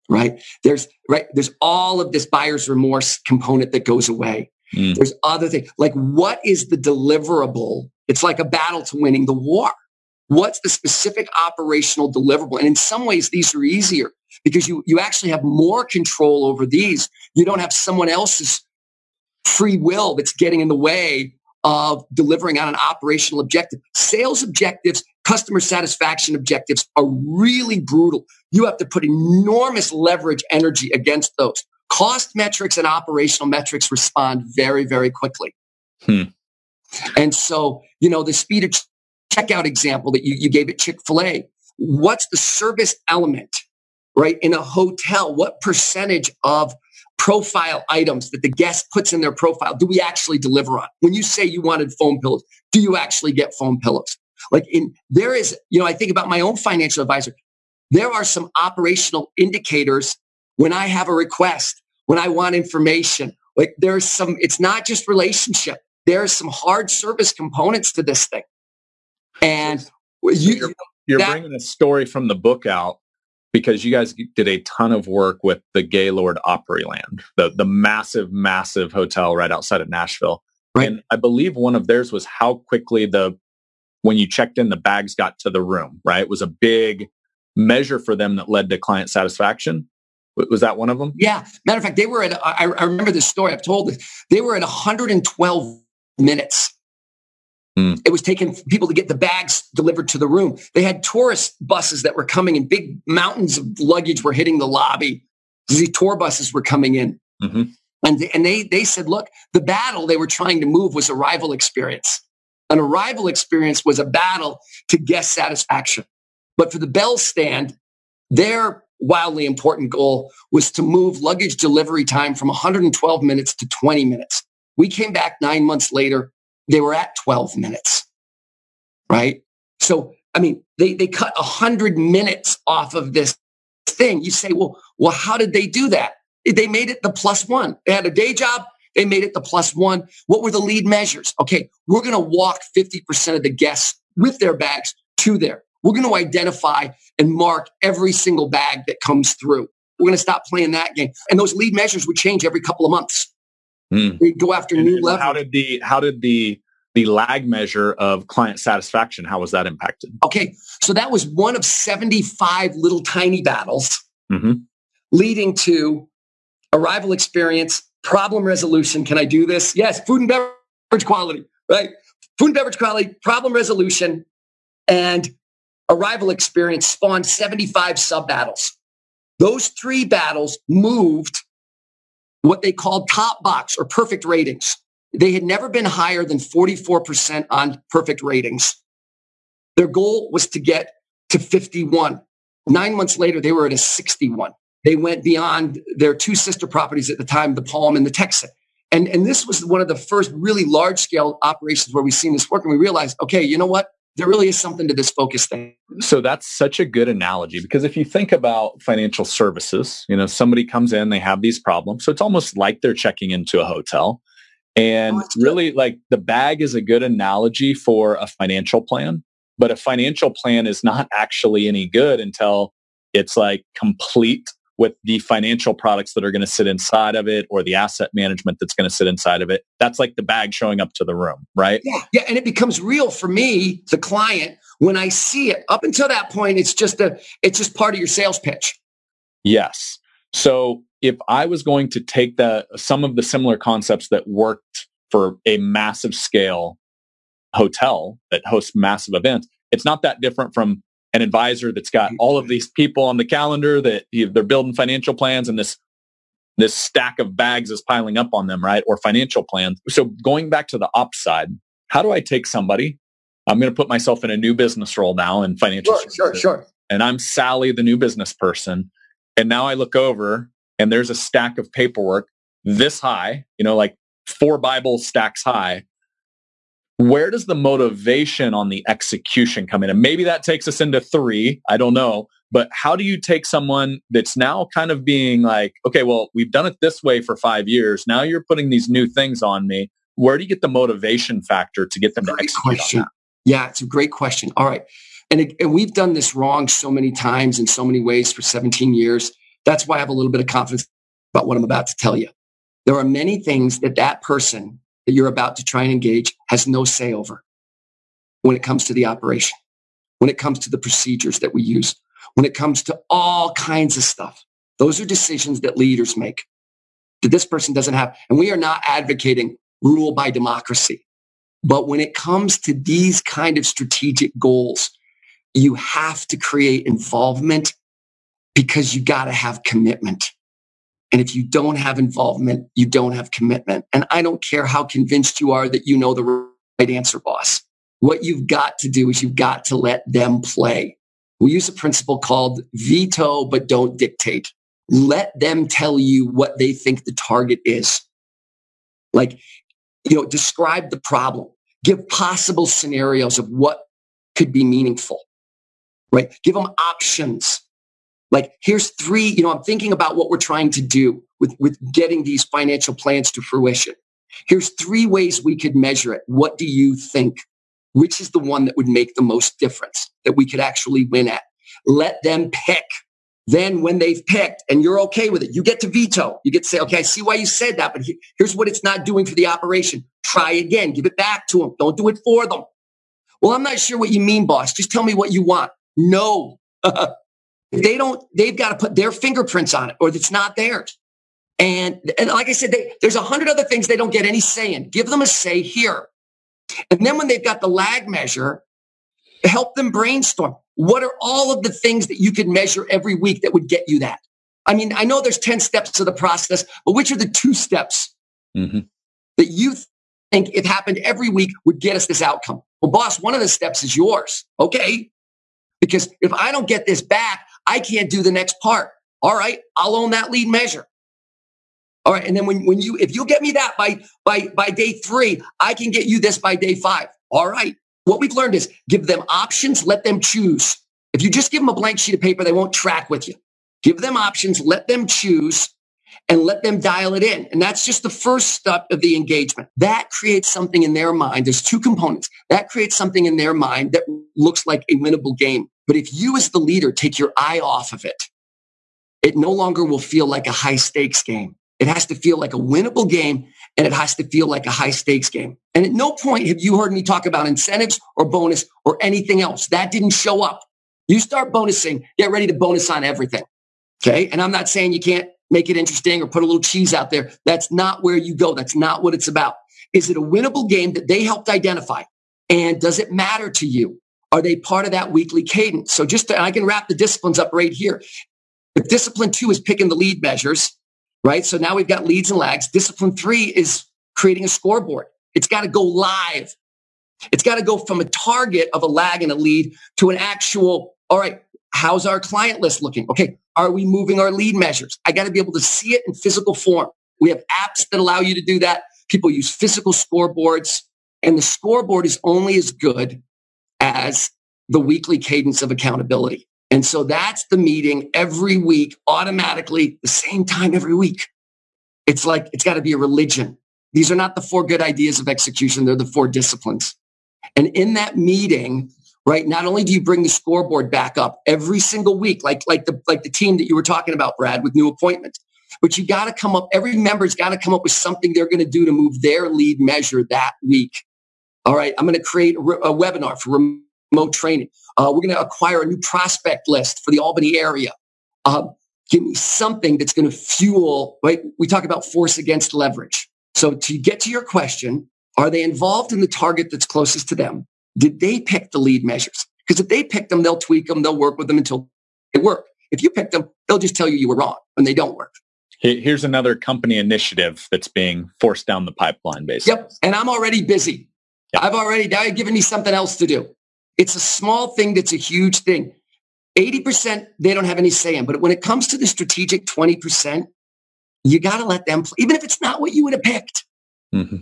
right? There's, right. There's all of this buyer's remorse component that goes away. Mm. There's other things like what is the deliverable? It's like a battle to winning the war. What's the specific operational deliverable? And in some ways, these are easier because you, you actually have more control over these. You don't have someone else's free will that's getting in the way of delivering on an operational objective. Sales objectives, customer satisfaction objectives are really brutal. You have to put enormous leverage energy against those. Cost metrics and operational metrics respond very, very quickly. Hmm. And so, you know, the speed of checkout example that you, you gave at Chick fil A, what's the service element, right? In a hotel, what percentage of profile items that the guest puts in their profile do we actually deliver on? When you say you wanted foam pillows, do you actually get foam pillows? Like in there is, you know, I think about my own financial advisor. There are some operational indicators when I have a request when I want information. Like there's some, it's not just relationship. There's some hard service components to this thing. And you, you're, you're that, bringing a story from the book out because you guys did a ton of work with the Gaylord Opryland, the, the massive, massive hotel right outside of Nashville. Right. And I believe one of theirs was how quickly the, when you checked in, the bags got to the room, right? It was a big measure for them that led to client satisfaction. Was that one of them? Yeah. Matter of fact, they were at, I, I remember this story. I've told this. They were at 112 minutes. Mm. It was taking people to get the bags delivered to the room. They had tourist buses that were coming and big mountains of luggage were hitting the lobby. These tour buses were coming in. Mm-hmm. And, they, and they, they said, look, the battle they were trying to move was arrival experience. An arrival experience was a battle to guest satisfaction. But for the Bell stand, their wildly important goal was to move luggage delivery time from 112 minutes to 20 minutes. We came back nine months later. They were at 12 minutes, right? So, I mean, they, they cut 100 minutes off of this thing. You say, well, well, how did they do that? They made it the plus one. They had a day job. They made it the plus one. What were the lead measures? Okay, we're going to walk 50% of the guests with their bags to there. We're going to identify and mark every single bag that comes through. We're going to stop playing that game. And those lead measures would change every couple of months. Mm. They go after and new levels. How did the how did the the lag measure of client satisfaction how was that impacted? Okay, so that was one of 75 little tiny battles mm-hmm. leading to arrival experience, problem resolution. Can I do this? Yes, food and beverage quality, right? Food and beverage quality, problem resolution, and arrival experience spawned 75 sub battles. Those three battles moved what they called top box or perfect ratings. They had never been higher than 44% on perfect ratings. Their goal was to get to 51. Nine months later, they were at a 61. They went beyond their two sister properties at the time, the Palm and the Texan. And, and this was one of the first really large scale operations where we've seen this work. And we realized, okay, you know what? There really is something to this focus thing. So that's such a good analogy because if you think about financial services, you know, somebody comes in, they have these problems. So it's almost like they're checking into a hotel. And oh, really like the bag is a good analogy for a financial plan, but a financial plan is not actually any good until it's like complete with the financial products that are going to sit inside of it or the asset management that's going to sit inside of it. That's like the bag showing up to the room, right? Yeah. Yeah. And it becomes real for me, the client, when I see it. Up until that point, it's just a it's just part of your sales pitch. Yes. So if I was going to take the some of the similar concepts that worked for a massive scale hotel that hosts massive events, it's not that different from an advisor that's got all of these people on the calendar that they're building financial plans and this this stack of bags is piling up on them, right? Or financial plans. So going back to the ops side, how do I take somebody? I'm going to put myself in a new business role now in financial sure, Sure, sure. And I'm Sally, the new business person. And now I look over and there's a stack of paperwork this high, you know, like four Bible stacks high where does the motivation on the execution come in? And maybe that takes us into three. I don't know. But how do you take someone that's now kind of being like, okay, well, we've done it this way for five years. Now you're putting these new things on me. Where do you get the motivation factor to get them great to execute question. on that? Yeah, it's a great question. All right. And, it, and we've done this wrong so many times in so many ways for 17 years. That's why I have a little bit of confidence about what I'm about to tell you. There are many things that that person that you're about to try and engage has no say over when it comes to the operation, when it comes to the procedures that we use, when it comes to all kinds of stuff. Those are decisions that leaders make that this person doesn't have. And we are not advocating rule by democracy. But when it comes to these kind of strategic goals, you have to create involvement because you got to have commitment. And if you don't have involvement, you don't have commitment. And I don't care how convinced you are that you know the right answer, boss. What you've got to do is you've got to let them play. We use a principle called veto, but don't dictate. Let them tell you what they think the target is. Like, you know, describe the problem, give possible scenarios of what could be meaningful, right? Give them options like, here's three, you know, I'm thinking about what we're trying to do. with, with getting these financial plans to fruition. Here's three ways we could measure it. What do you think? Which is the one that would make the most difference that we could actually win at? Let them pick. Then when they've picked and you're okay with it, you get to veto. You get to say, okay, I see why you said that, but here's what it's not doing for the operation. Try again. Give it back to them. Don't do it for them. Well, I'm not sure what you mean, boss. Just tell me what you want. No. *laughs* they don't, they've got to put their fingerprints on it or it's not theirs. And, and like I said, they, there's a hundred other things they don't get any say in. Give them a say here. And then when they've got the lag measure, help them brainstorm. What are all of the things that you could measure every week that would get you that? I mean, I know there's 10 steps to the process, but which are the two steps mm-hmm. that you think if happened every week would get us this outcome? Well, boss, one of the steps is yours. Okay. Because if I don't get this back, I can't do the next part. All right. I'll own that lead measure. All right. And then when, when you, if you get me that by, by, by day three, I can get you this by day five. All right. What we've learned is give them options, let them choose. If you just give them a blank sheet of paper, they won't track with you. Give them options, let them choose and let them dial it in. And that's just the first step of the engagement. That creates something in their mind. There's two components. That creates something in their mind that looks like a winnable game. But if you as the leader take your eye off of it, it no longer will feel like a high stakes game. It has to feel like a winnable game and it has to feel like a high stakes game. And at no point have you heard me talk about incentives or bonus or anything else. That didn't show up. You start bonusing, get ready to bonus on everything. Okay. And I'm not saying you can't make it interesting or put a little cheese out there. That's not where you go. That's not what it's about. Is it a winnable game that they helped identify? And does it matter to you? Are they part of that weekly cadence? So just to, I can wrap the disciplines up right here. If discipline two is picking the lead measures, right? So now we've got leads and lags. Discipline three is creating a scoreboard. It's got to go live. It's got to go from a target of a lag and a lead to an actual, all right, how's our client list looking? Okay. Are we moving our lead measures? I got to be able to see it in physical form. We have apps that allow you to do that. People use physical scoreboards and the scoreboard is only as good as the weekly cadence of accountability. And so that's the meeting every week, automatically, the same time every week. It's like, it's got to be a religion. These are not the four good ideas of execution. They're the four disciplines. And in that meeting, right, not only do you bring the scoreboard back up every single week, like, like the, like the team that you were talking about, Brad, with new appointments, but you got to come up, every member's got to come up with something they're going to do to move their lead measure that week. All right. I'm going to create a, a webinar for remote training. Uh, we're going to acquire a new prospect list for the Albany area. Uh, give me something that's going to fuel, right? We talk about force against leverage. So to get to your question, are they involved in the target that's closest to them? Did they pick the lead measures? Because if they pick them, they'll tweak them, they'll work with them until they work. If you pick them, they'll just tell you you were wrong when they don't work. Here's another company initiative that's being forced down the pipeline, basically. Yep. And I'm already busy. I've already, now you've given me something else to do. It's a small thing that's a huge thing. 80% they don't have any say in, but when it comes to the strategic 20%, you got to let them play, even if it's not what you would have picked. Mm-hmm.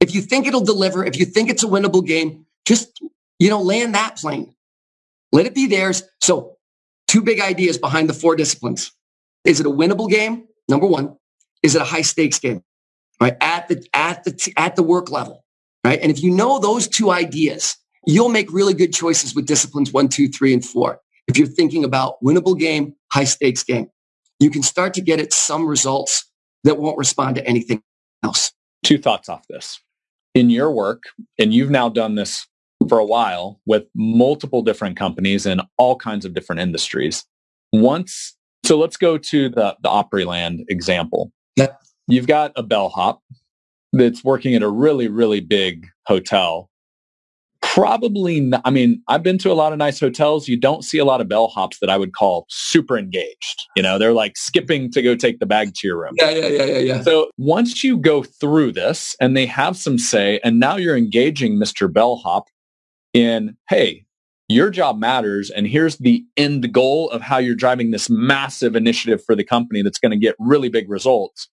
If you think it'll deliver, if you think it's a winnable game, just, you know, land that plane. Let it be theirs. So two big ideas behind the four disciplines. Is it a winnable game? Number one. Is it a high stakes game? Right. At the, at the, at the work level. Right. And if you know those two ideas, you'll make really good choices with disciplines one, two, three, and four. If you're thinking about winnable game, high stakes game, you can start to get at some results that won't respond to anything else. Two thoughts off this. In your work, and you've now done this for a while with multiple different companies in all kinds of different industries. Once, so let's go to the, the Opryland example. Yep. You've got a bellhop that's working at a really, really big hotel probably not, I mean, I've been to a lot of nice hotels. You don't see a lot of bellhops that I would call super engaged. You know, they're like skipping to go take the bag to your room. Yeah, yeah, yeah, yeah, yeah. So once you go through this and they have some say, and now you're engaging Mr. Bellhop in, hey, your job matters. And here's the end goal of how you're driving this massive initiative for the company that's going to get really big results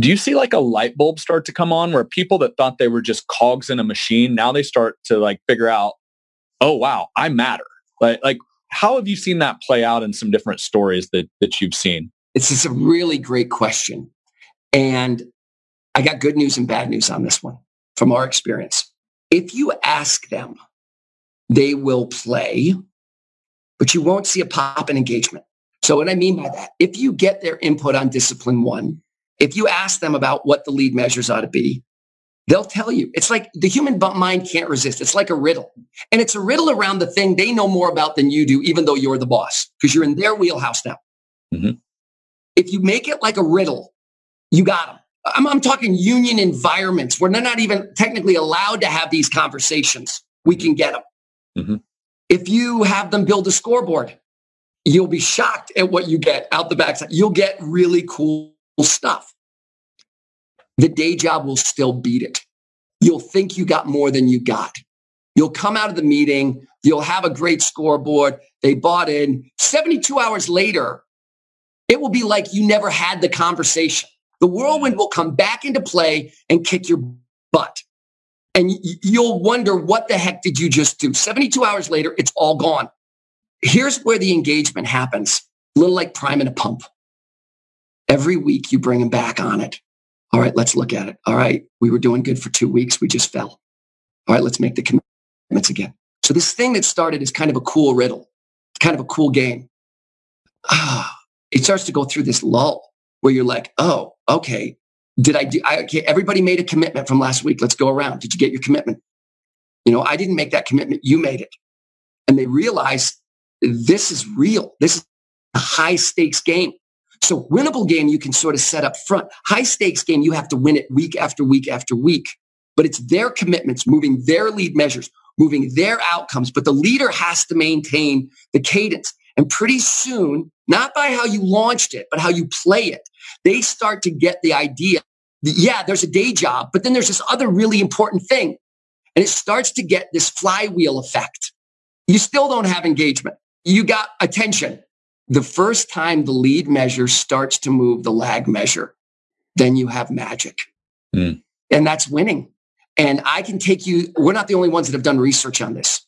do you see like a light bulb start to come on where people that thought they were just cogs in a machine now they start to like figure out oh wow i matter like like how have you seen that play out in some different stories that that you've seen It's just a really great question. And I got good news and bad news on this one from our experience. If you ask them, they will play, but you won't see a pop in engagement. So what I mean by that, if you get their input on discipline one, if you ask them about what the lead measures ought to be, they'll tell you. It's like the human mind can't resist. It's like a riddle. And it's a riddle around the thing they know more about than you do, even though you're the boss, because you're in their wheelhouse now. Mm-hmm. If you make it like a riddle, you got them. I'm, I'm, talking union environments where they're not even technically allowed to have these conversations. We can get them. Mm-hmm. If you have them build a scoreboard, you'll be shocked at what you get out the backside. You'll get really cool stuff. The day job will still beat it. You'll think you got more than you got. You'll come out of the meeting. You'll have a great scoreboard. They bought in. 72 hours later, it will be like you never had the conversation. The whirlwind will come back into play and kick your butt. And you'll wonder, what the heck did you just do? 72 hours later, it's all gone. Here's where the engagement happens. A little like priming a pump. Every week you bring them back on it. All right, let's look at it. All right, we were doing good for two weeks. We just fell. All right, let's make the commitments again. So this thing that started is kind of a cool riddle, kind of a cool game. Ah, it starts to go through this lull where you're like, oh, okay, did I do? I, okay, everybody made a commitment from last week. Let's go around. Did you get your commitment? You know, I didn't make that commitment. You made it. And they realize this is real. This is a high stakes game. So winnable game you can sort of set up front. High stakes game, you have to win it week after week after week. But it's their commitments, moving their lead measures, moving their outcomes. But the leader has to maintain the cadence. And pretty soon, not by how you launched it, but how you play it, they start to get the idea. That, yeah, there's a day job, but then there's this other really important thing. And it starts to get this flywheel effect. You still don't have engagement. You got attention. The first time the lead measure starts to move the lag measure, then you have magic. Mm. And that's winning. And I can take you, we're not the only ones that have done research on this.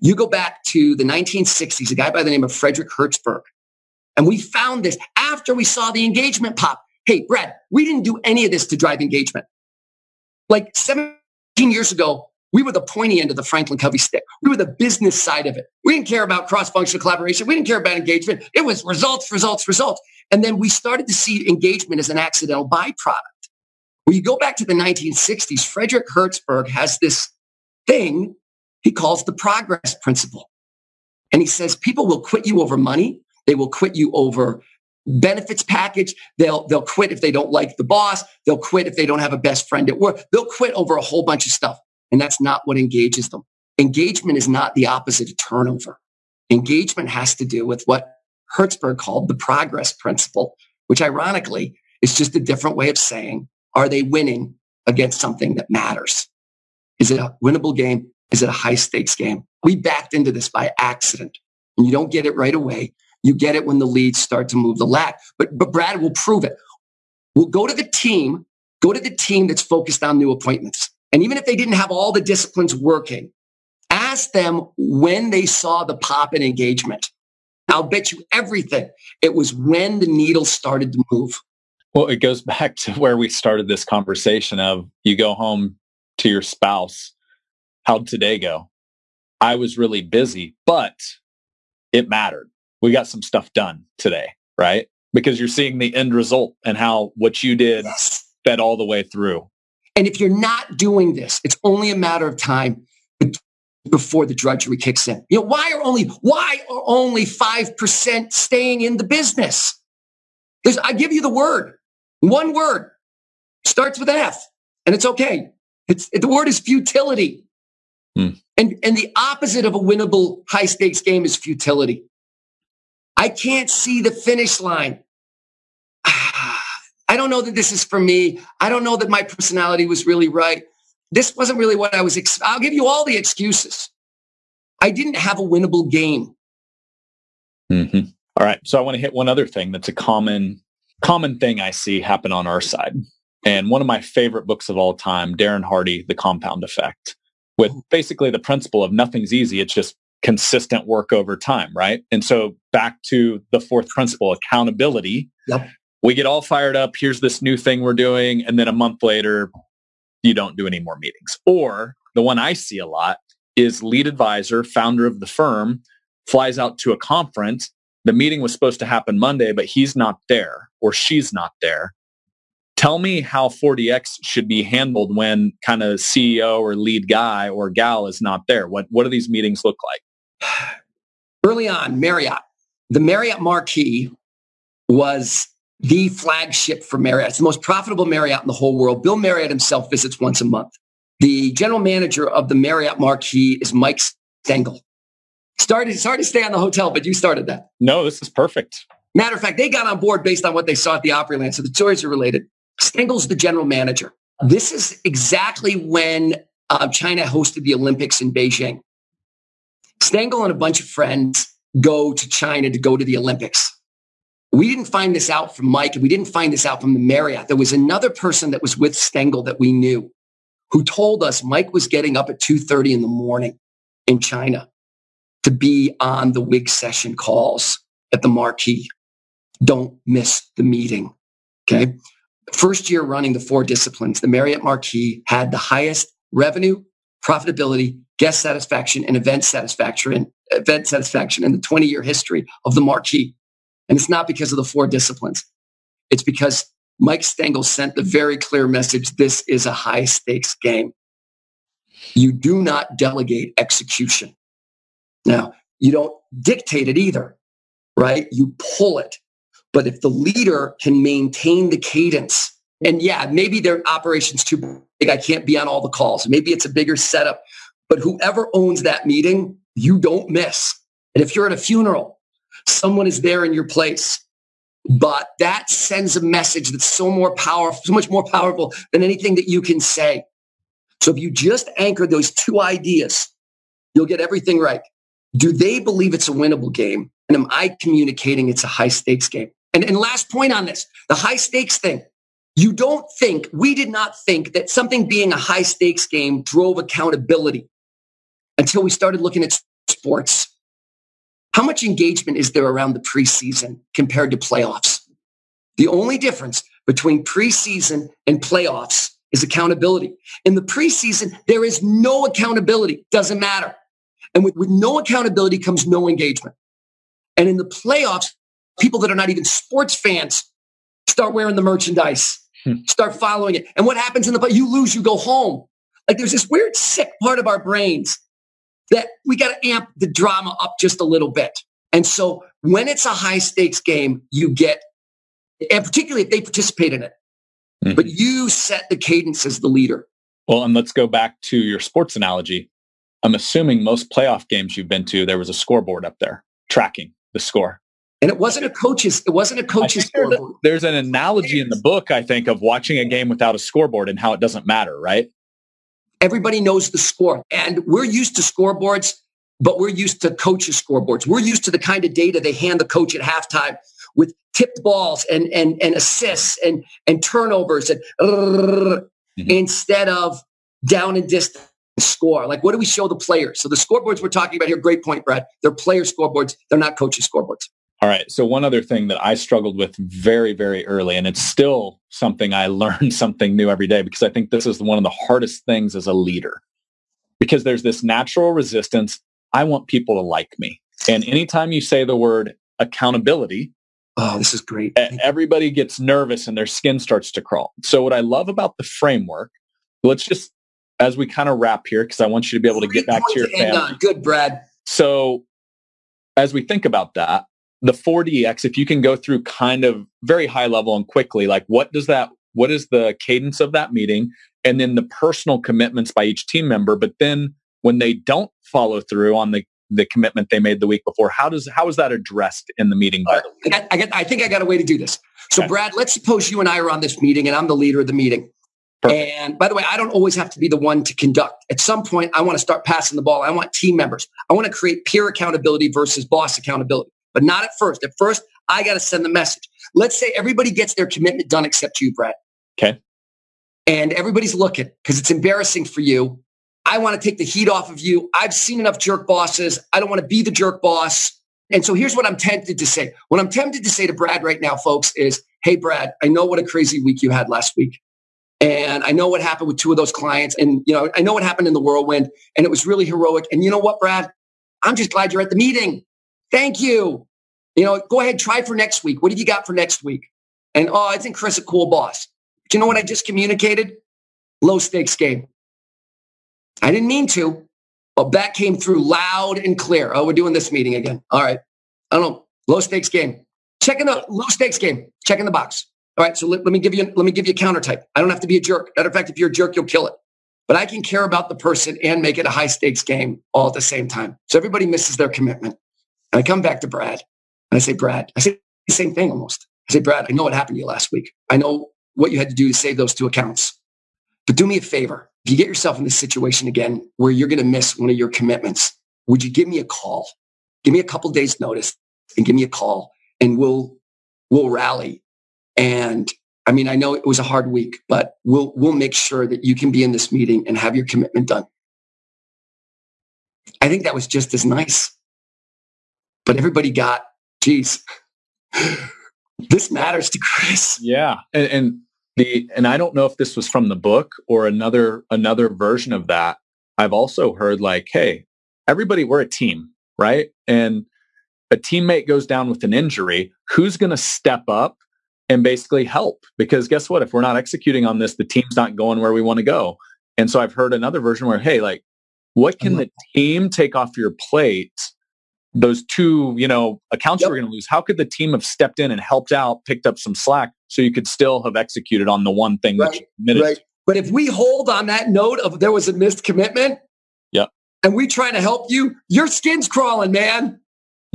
You go back to the 1960s, a guy by the name of Frederick Herzberg. And we found this after we saw the engagement pop. Hey, Brad, we didn't do any of this to drive engagement. Like 17 years ago, we were the pointy end of the Franklin Covey stick. We were the business side of it. We didn't care about cross-functional collaboration. We didn't care about engagement. It was results, results, results. And then we started to see engagement as an accidental byproduct. When you go back to the 1960s, Frederick Herzberg has this thing he calls the progress principle. And he says people will quit you over money. They will quit you over benefits package. They'll, they'll quit if they don't like the boss. They'll quit if they don't have a best friend at work. They'll quit over a whole bunch of stuff. And that's not what engages them. Engagement is not the opposite of turnover. Engagement has to do with what Herzberg called the progress principle, which ironically is just a different way of saying, are they winning against something that matters? Is it a winnable game? Is it a high stakes game? We backed into this by accident and you don't get it right away. You get it when the leads start to move the lag. But, but Brad will prove it. We'll go to the team, go to the team that's focused on new appointments. And even if they didn't have all the disciplines working, ask them when they saw the pop in engagement. I'll bet you everything. It was when the needle started to move. Well, it goes back to where we started this conversation of you go home to your spouse. How'd today go? I was really busy, but it mattered. We got some stuff done today, right? Because you're seeing the end result and how what you did yes. fed all the way through. And if you're not doing this, it's only a matter of time before the drudgery kicks in. You know, why are only why are only 5% staying in the business? There's, I give you the word. One word. Starts with an F. And it's okay. It's the word is futility. Hmm. And and the opposite of a winnable high stakes game is futility. I can't see the finish line. I don't know that this is for me. I don't know that my personality was really right. This wasn't really what I was. Ex- I'll give you all the excuses. I didn't have a winnable game. Mm-hmm. All right. So I want to hit one other thing that's a common, common thing I see happen on our side. And one of my favorite books of all time, Darren Hardy, The Compound Effect, with basically the principle of nothing's easy. It's just consistent work over time, right? And so back to the fourth principle, accountability Yep. We get all fired up. Here's this new thing we're doing. And then a month later, you don't do any more meetings. Or the one I see a lot is lead advisor, founder of the firm, flies out to a conference. The meeting was supposed to happen Monday, but he's not there or she's not there. Tell me how 4DX should be handled when kind of CEO or lead guy or gal is not there. What what do these meetings look like? *sighs* Early on, Marriott, the Marriott Marquis was the flagship for Marriott. It's the most profitable Marriott in the whole world. Bill Marriott himself visits once a month. The general manager of the Marriott Marquis is Mike Stengel. Started, sorry to stay on the hotel, but you started that. No, this is perfect. Matter of fact, they got on board based on what they saw at the Opryland. So the stories are related. Stengel's the general manager. This is exactly when uh, China hosted the Olympics in Beijing. Stengel and a bunch of friends go to China to go to the Olympics. We didn't find this out from Mike, and we didn't find this out from the Marriott. There was another person that was with Stengel that we knew who told us Mike was getting up at 2.30 in the morning in China to be on the WIG session calls at the Marquis. Don't miss the meeting. Okay. First year running the four disciplines, the Marriott Marquis had the highest revenue, profitability, guest satisfaction, and event satisfaction, event satisfaction in the 20 year history of the Marquis. And it's not because of the four disciplines. It's because Mike Stengel sent the very clear message. This is a high stakes game. You do not delegate execution. Now, you don't dictate it either, right? You pull it. But if the leader can maintain the cadence, and yeah, maybe their operation's too big. I can't be on all the calls. Maybe it's a bigger setup. But whoever owns that meeting, you don't miss. And if you're at a funeral, someone is there in your place. But that sends a message that's so more powerful, so much more powerful than anything that you can say. So if you just anchor those two ideas, you'll get everything right. Do they believe it's a winnable game? And am I communicating it's a high stakes game? And, and last point on this, the high stakes thing. You don't think, we did not think that something being a high stakes game drove accountability until we started looking at sports. How much engagement is there around the preseason compared to playoffs? The only difference between preseason and playoffs is accountability. In the preseason, there is no accountability. Doesn't matter. And with, with no accountability comes no engagement. And in the playoffs, people that are not even sports fans start wearing the merchandise, hmm. start following it. And what happens in the you lose, you go home. Like there's this weird sick part of our brains that we got to amp the drama up just a little bit. And so when it's a high stakes game, you get, and particularly if they participate in it, mm-hmm. but you set the cadence as the leader. Well, and let's go back to your sports analogy. I'm assuming most playoff games you've been to, there was a scoreboard up there tracking the score. And it wasn't a coach's. It wasn't a coach's scoreboard. There's an analogy in the book, I think, of watching a game without a scoreboard and how it doesn't matter, right? Everybody knows the score, and we're used to scoreboards, but we're used to coaches' scoreboards. We're used to the kind of data they hand the coach at halftime with tipped balls and and and assists and and turnovers and mm-hmm. instead of down and distance score. Like, what do we show the players? So the scoreboards we're talking about here, great point, Brad. They're player scoreboards. They're not coaches scoreboards. All right. So one other thing that I struggled with very, very early, and it's still something I *laughs* learn something new every day because I think this is one of the hardest things as a leader because there's this natural resistance. I want people to like me. And anytime you say the word accountability, Oh, this is great. Everybody gets nervous and their skin starts to crawl. So what I love about the framework, let's just as we kind of wrap here, because I want you to be able to get back to your family. Good, Brad. So as we think about that, the 4DX, if you can go through kind of very high level and quickly, like what does that, what is the cadence of that meeting? And then the personal commitments by each team member. But then when they don't follow through on the, the commitment they made the week before, how does, how is that addressed in the meeting? Uh, by the I, got, I, got, I think I got a way to do this. So okay. Brad, let's suppose you and I are on this meeting and I'm the leader of the meeting. Perfect. And by the way, I don't always have to be the one to conduct. At some point, I want to start passing the ball. I want team members. I want to create peer accountability versus boss accountability, but not at first. At first, I got to send the message. Let's say everybody gets their commitment done except you, Brett. Okay. And everybody's looking because it's embarrassing for you. I want to take the heat off of you. I've seen enough jerk bosses. I don't want to be the jerk boss. And so here's what I'm tempted to say. What I'm tempted to say to Brad right now, folks, is, hey, Brad, I know what a crazy week you had last week. And I know what happened with two of those clients. And, you know, I know what happened in the whirlwind and it was really heroic. And you know what, Brad? I'm just glad you're at the meeting. Thank you. You know, go ahead, try for next week. What have you got for next week? And oh, I think Chris a cool boss. Do you know what I just communicated? Low stakes game. I didn't mean to, but that came through loud and clear. Oh, we're doing this meeting again. All right. I don't know. Low stakes game. Check in the low stakes game. Check in the box. All right. So let, let me give you let me give you a counter type. I don't have to be a jerk. Matter of fact, if you're a jerk, you'll kill it. But I can care about the person and make it a high stakes game all at the same time. So everybody misses their commitment. And I come back to Brad and I say, Brad, I say the same thing almost. I say, Brad, I know what happened to you last week. I know what you had to do to save those two accounts. But do me a favor. If you get yourself in this situation again where you're going to miss one of your commitments, would you give me a call? Give me a couple days notice and give me a call and we'll, we'll rally. And I mean, I know it was a hard week, but we'll, we'll make sure that you can be in this meeting and have your commitment done. I think that was just as nice. But everybody got, geez, this matters to Chris. Yeah. And, and the and I don't know if this was from the book or another another version of that. I've also heard like, hey, everybody, we're a team, right? And a teammate goes down with an injury, who's going to step up and basically help? Because guess what? If we're not executing on this, the team's not going where we want to go. And so I've heard another version where, hey, like, what can uh-huh. the team take off your plate those two, you know, accounts yep. you were going to lose, how could the team have stepped in and helped out, picked up some slack so you could still have executed on the one thing right. that you committed? Right. But if we hold on that note of there was a missed commitment, yeah, and we trying to help you, your skin's crawling, man.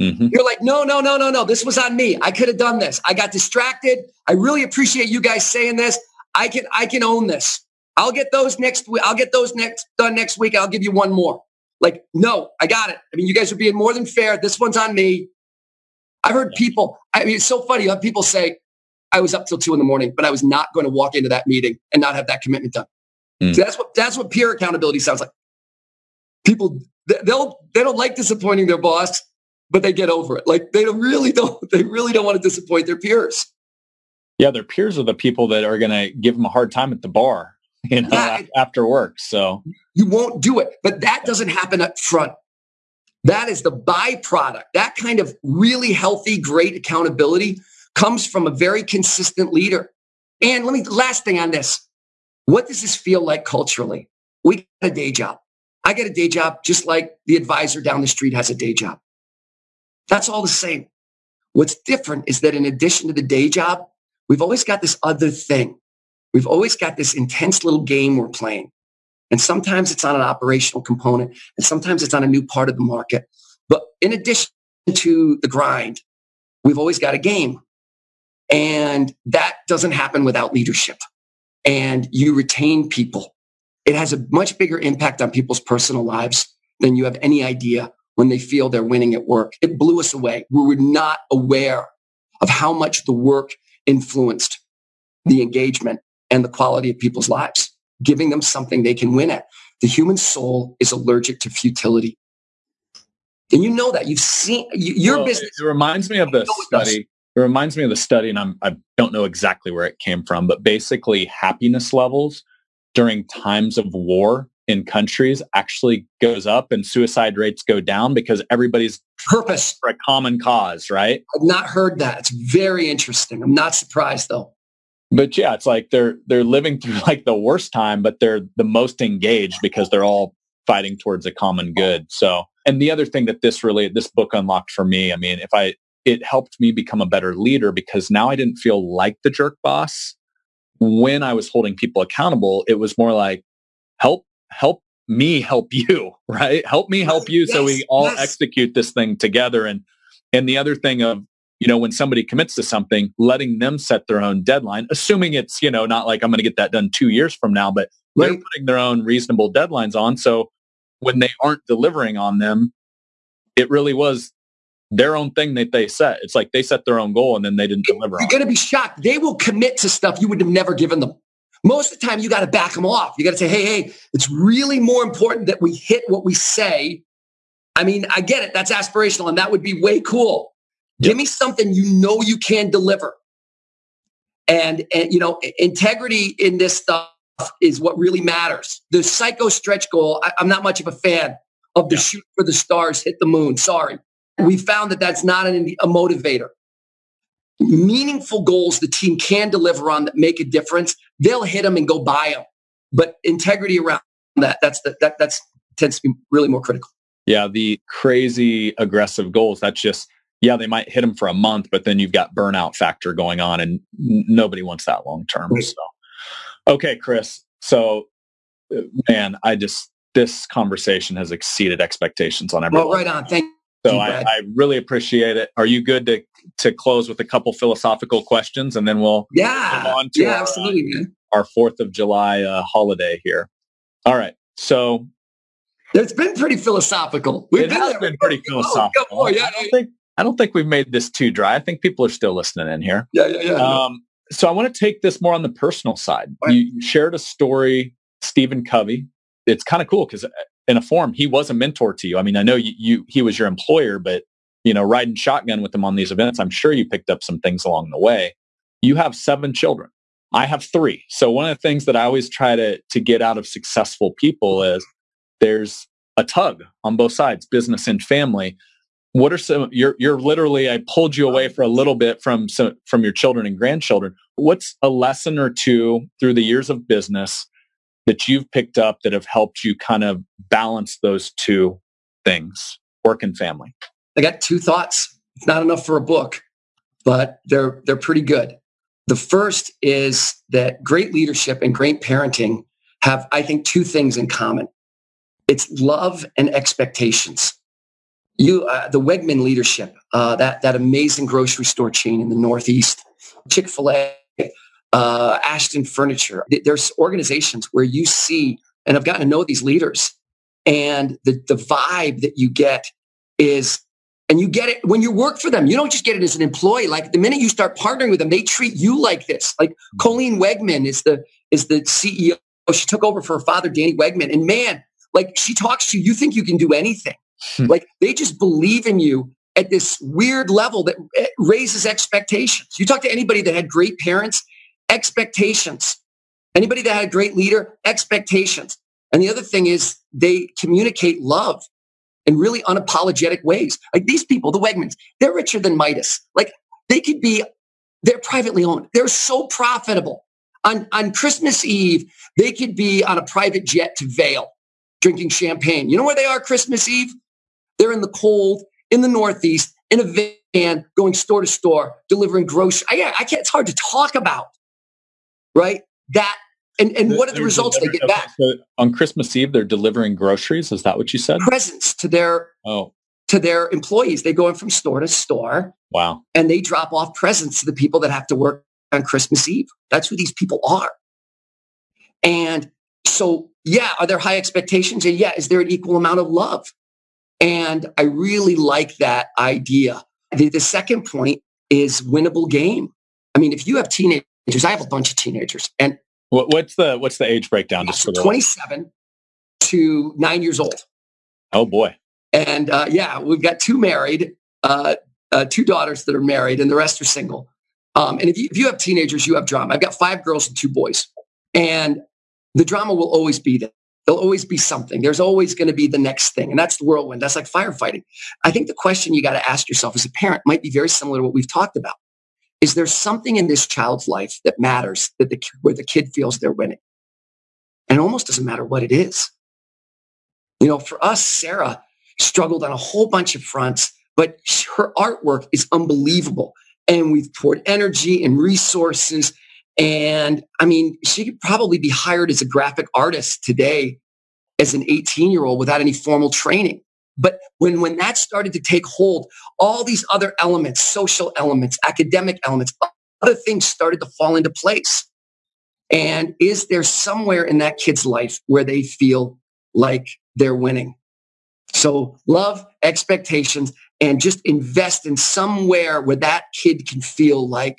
Mm-hmm. You're like, no, no, no, no, no. This was on me. I could have done this. I got distracted. I really appreciate you guys saying this. I can, I can own this. I'll get those next week. I'll get those next done next week. I'll give you one more. Like, no, I got it. I mean, you guys are being more than fair. This one's on me. I've heard people, I mean, it's so funny. You have people say, I was up till two in the morning, but I was not going to walk into that meeting and not have that commitment done. Mm. So that's what that's what peer accountability sounds like. People they'll they don't like disappointing their boss, but they get over it. Like they don't really *laughs* don't they really don't want to disappoint their peers. Yeah, their peers are the people that are going to give them a hard time at the bar. *laughs* you know, yeah, after work. So you won't do it. But that doesn't happen up front. That is the byproduct. That kind of really healthy, great accountability comes from a very consistent leader. And let me, last thing on this. What does this feel like culturally? We got a day job. I get a day job just like the advisor down the street has a day job. That's all the same. What's different is that in addition to the day job, we've always got this other thing We've always got this intense little game we're playing. And sometimes it's on an operational component and sometimes it's on a new part of the market. But in addition to the grind, we've always got a game. And that doesn't happen without leadership. And you retain people. It has a much bigger impact on people's personal lives than you have any idea when they feel they're winning at work. It blew us away. We were not aware of how much the work influenced the engagement and the quality of people's lives, giving them something they can win at. The human soul is allergic to futility. And you know that you've seen your well, business. It reminds me of the study. It reminds me of the study, and I'm, I don't know exactly where it came from, but basically happiness levels during times of war in countries actually goes up and suicide rates go down because everybody's purpose for a common cause, right? I've not heard that. It's very interesting. I'm not surprised though but yeah, it's like they're they're living through *laughs* like the worst time, but they're the most engaged because they're all fighting towards a common good. So, and the other thing that this really this book unlocked for me, I mean, if I it helped me become a better leader because now I didn't feel like the jerk boss when I was holding people accountable. It was more like help help me help *laughs* you, right? Help me help you yes, so we all yes. execute this thing together and and the other thing of you know, when somebody commits to something, letting them set their own deadline, assuming it's, you know, not like I'm going to get that done two years from now, but right. they're putting their own reasonable deadlines on. So when they aren't delivering on them, it really was their own thing that they set. It's like they set their own goal and then they didn't deliver. You're going to be shocked. They will commit to stuff you would have never given them. Most of the time, you got to back them off. You got to say, hey, hey, it's really more important that we hit what we say I mean, I get it. That's aspirational and that would be way cool. Yep. Give me something you know you can deliver. And, and, you know, integrity in this stuff is what really matters. The psycho stretch goal, I, am not much of a fan of the yeah. shoot for the stars, hit the moon. Sorry. We found that that's not an, a motivator. Meaningful goals the team can deliver on that make a difference, they'll hit them and go buy them. But integrity around that, that's the, that that's tends to be really more critical. Yeah, the crazy aggressive goals. That's just yeah, they might hit them for a month, but then you've got burnout factor going on, and n- nobody wants that long term. So, okay, Chris. So, uh, man, I just this conversation has exceeded expectations on everyone. Well, right on. Thank you. so I, I, really appreciate it. Are you good to to close with a couple philosophical questions, and then we'll yeah on to yeah our, absolutely uh, our Fourth of July uh, holiday here. All right, so it's been pretty philosophical. We've it been has there. been pretty philosophical. Oh, yeah, I don't think I don't think we've made this too dry. I think people are still listening in here. Yeah, yeah, yeah. Um, so I want to take this more on the personal side. Right. You shared a story, Stephen Covey. It's kind of cool because in a form, he was a mentor to you. I mean, I know you, you he was your employer, but you know, riding shotgun with him on these events, I'm sure you picked up some things along the way. You have seven children. I have three. So one of the things that I always try to to get out of successful people is there's a tug on both sides, business and family. What are some you're you're literally I pulled you away for a little bit from some, from your children and grandchildren. What's a lesson or two through the years of business that you've picked up that have helped you kind of balance those two things, work and family? I got two thoughts. It's not enough for a book, but they're they're pretty good. The first is that great leadership and great parenting have, I think, two things in common. It's love and expectations. You, uh, the Wegman leadership, uh, that that amazing grocery store chain in the Northeast, Chick Fil A, uh, Ashton Furniture. There's organizations where you see, and I've gotten to know these leaders, and the, the vibe that you get is, and you get it when you work for them. You don't just get it as an employee. Like the minute you start partnering with them, they treat you like this. Like Colleen Wegman is the is the CEO. She took over for her father, Danny Wegman, and man, like she talks to you, you think you can do anything. Hmm. like they just believe in you at this weird level that eh, raises expectations. You talk to anybody that had great parents expectations. Anybody that had a great leader, expectations. And the other thing is they communicate love in really unapologetic ways. Like these people, the Wegmans, they're richer than Midas. Like they could be, they're privately owned. They're so profitable. On, on Christmas Eve, they could be on a private jet to Vail drinking champagne. You know where they are Christmas Eve? They're in the cold in the Northeast in a van going store to store, delivering groceries. I, I can't, it's hard to talk about right? That and, and what are the results they get back? So on Christmas Eve, they're delivering groceries. Is that what you said? Presents to their oh to their employees. They go in from store to store. Wow. And they drop off presents to the people that have to work on Christmas Eve. That's who these people are. And so, yeah, are there high expectations? And yeah, is there an equal amount of love? And I really like that idea. The, the second point is winnable game. I mean, if you have teenagers. I have a bunch of teenagers, and what's the what's the age breakdown? Just for twenty-seven to nine years old. Oh boy! And uh, yeah, we've got two married, uh, uh, two daughters that are married, and the rest are single. Um, and if you, if you have teenagers, you have drama. I've got five girls and two boys, and the drama will always be there. There'll always be something. There's always going to be the next thing. And that's the whirlwind. That's like firefighting. I think the question you got to ask yourself as a parent might be very similar to what we've talked about is there something in this child's life that matters that the, where the kid feels they're winning? And it almost doesn't matter what it is. You know, for us, Sarah struggled on a whole bunch of fronts, but her artwork is unbelievable. And we've poured energy and resources. And I mean, she could probably be hired as a graphic artist today as an 18 year old without any formal training. But when, when that started to take hold, all these other elements, social elements, academic elements, other things started to fall into place. And is there somewhere in that kid's life where they feel like they're winning? So love, expectations, and just invest in somewhere where that kid can feel like,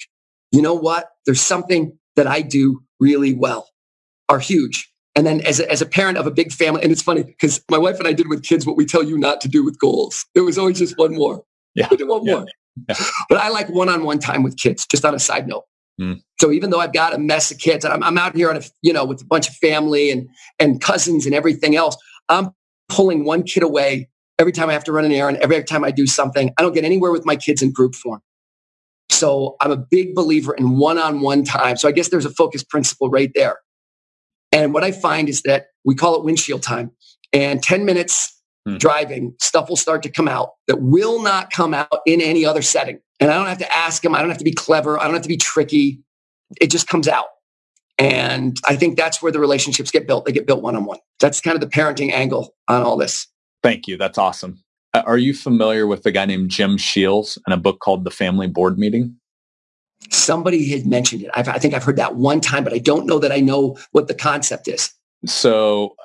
you know what? There's something that I do really well are huge. And then as a, as a parent of a big family, and it's funny because my wife and I did with kids what we tell you not to do with goals. There was always just one more. Yeah. We do one Yeah. more. But I like one-on-one time with kids, just on a side note. Mm. So even though I've got a mess of kids and I'm, I'm out here on a, you know, with a bunch of family and, and cousins and everything else, I'm pulling one kid away every time I have to run an errand, every time I do something. I don't get anywhere with my kids in group form. So I'm a big believer in one-on-one time. So I guess there's a focus principle right there. And what I find is that we call it windshield time and 10 minutes Hmm. driving, stuff will start to come out that will not come out in any other setting. And I don't have to ask them. I don't have to be clever. I don't have to be tricky. It just comes out. And I think that's where the relationships get built. They get built one on one. That's kind of the parenting angle on all this. Thank you. That's awesome. Uh, Are you familiar with a guy named Jim Sheils and a book called The Family Board Meeting? Somebody had mentioned it. I've, I think I've heard that one time, but I don't know that I know what the concept is. So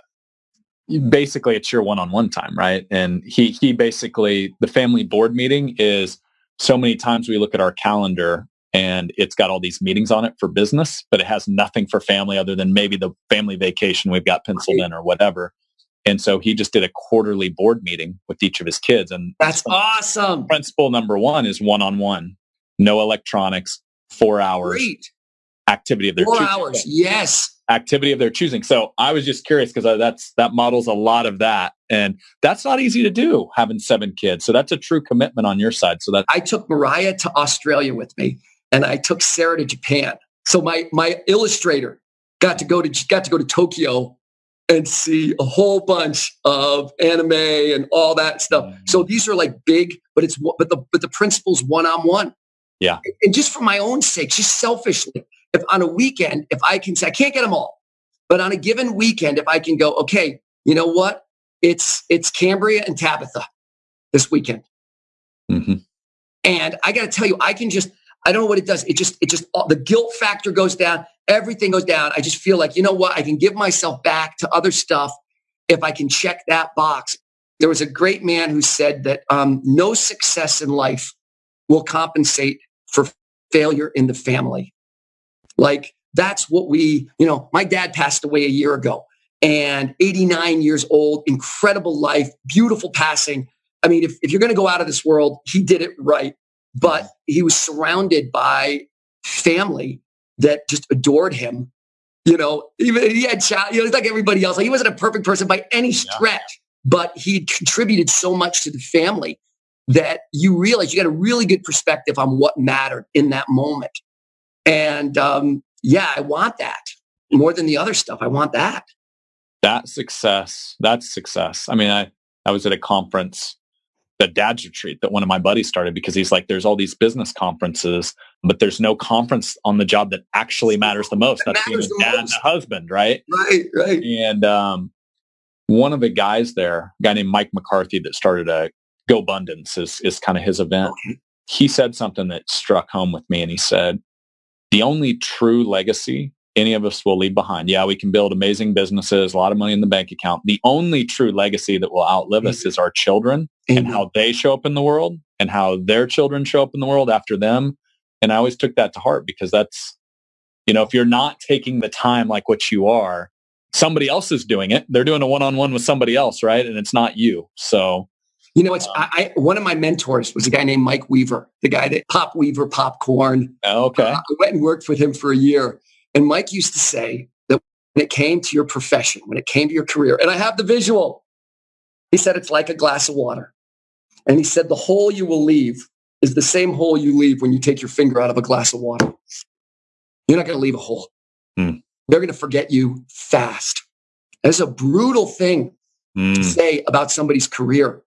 basically it's your one-on-one time, right? And he he basically the family board meeting is so many times we look at our calendar and it's got all these meetings on it for business, but it has nothing for family other than maybe the family vacation we've got penciled in or whatever. And so he just did a quarterly board meeting with each of his kids. And That's awesome. principle number one is one-on-one, no electronics, four hours, Great. activity of their Four choosing. hours. Yes. activity of their choosing. So I was just curious because uh, that's that models a lot of that, and that's not easy to do having seven kids. So that's a true commitment on your side. So that I took Mariah to Australia with me, and I took Sarah to Japan. So my my illustrator got to go to got to go to Tokyo and see a whole bunch of anime and all that stuff. So these are like big, but it's but the but the principle's one on one. Yeah. and just for my own sake, just selfishly, if on a weekend, if I can say I can't get them all, but on a given weekend, if I can go, okay, you know what? It's it's Cambria and Tabitha this weekend. Mhm. And I got to tell you, I can just, I don't know what it does. It just, it just, the guilt factor goes down. Everything goes down. I just feel like, you know what? I can give myself back to other stuff if I can check that box. There was a great man who said that um, no success in life will compensate for failure in the family. Like that's what we, you know, my dad passed away a year ago and 89 years old, incredible life, beautiful passing. I mean, if, if you're going to go out of this world, he did it right. But he was surrounded by family that just adored him. You know, even he had child, you know, it's like everybody else. Like he wasn't a perfect person by any stretch, but he contributed so much to the family that you realize you got a really good perspective on what mattered in that moment. And um, yeah, I want that more than the other stuff. I want that. that success, that's success. I mean, I I was at a conference, the dad's retreat that one of my buddies started because he's like, there's all these business conferences, but there's no conference on the job that actually matters the most. That That's being a dad and a husband, right? Right, right. And um, one of the guys there, a guy named Mike McCarthy that started a GoBundance is, is kind of his event. He said something that struck home with me and he said, the only true legacy any of us will leave behind. Yeah, we can build amazing businesses, a lot of money in the bank account. The only true legacy that will outlive us mm-hmm. is our children and mm-hmm. how they show up in the world and how their children show up in the world after them. And I always took that to heart because that's, you know, if you're not taking the time like what you are, somebody else is doing it. They're doing a one-on-one with somebody else, right? And it's not you. So You know, it's uh I, I one of my mentors was a guy named Mike Weaver, the guy that Pop Weaver popcorn. okay. Uh, I went and worked with him for a year, and Mike used to say that when it came to your profession, when it came to your career, and I have the visual. He said it's like a glass of water, and he said the hole you will leave is the same hole you leave when you take your finger out of a glass of water. You're not going to leave a hole. Hmm. They're going to forget you fast. That's a brutal thing Mm, say about somebody's career.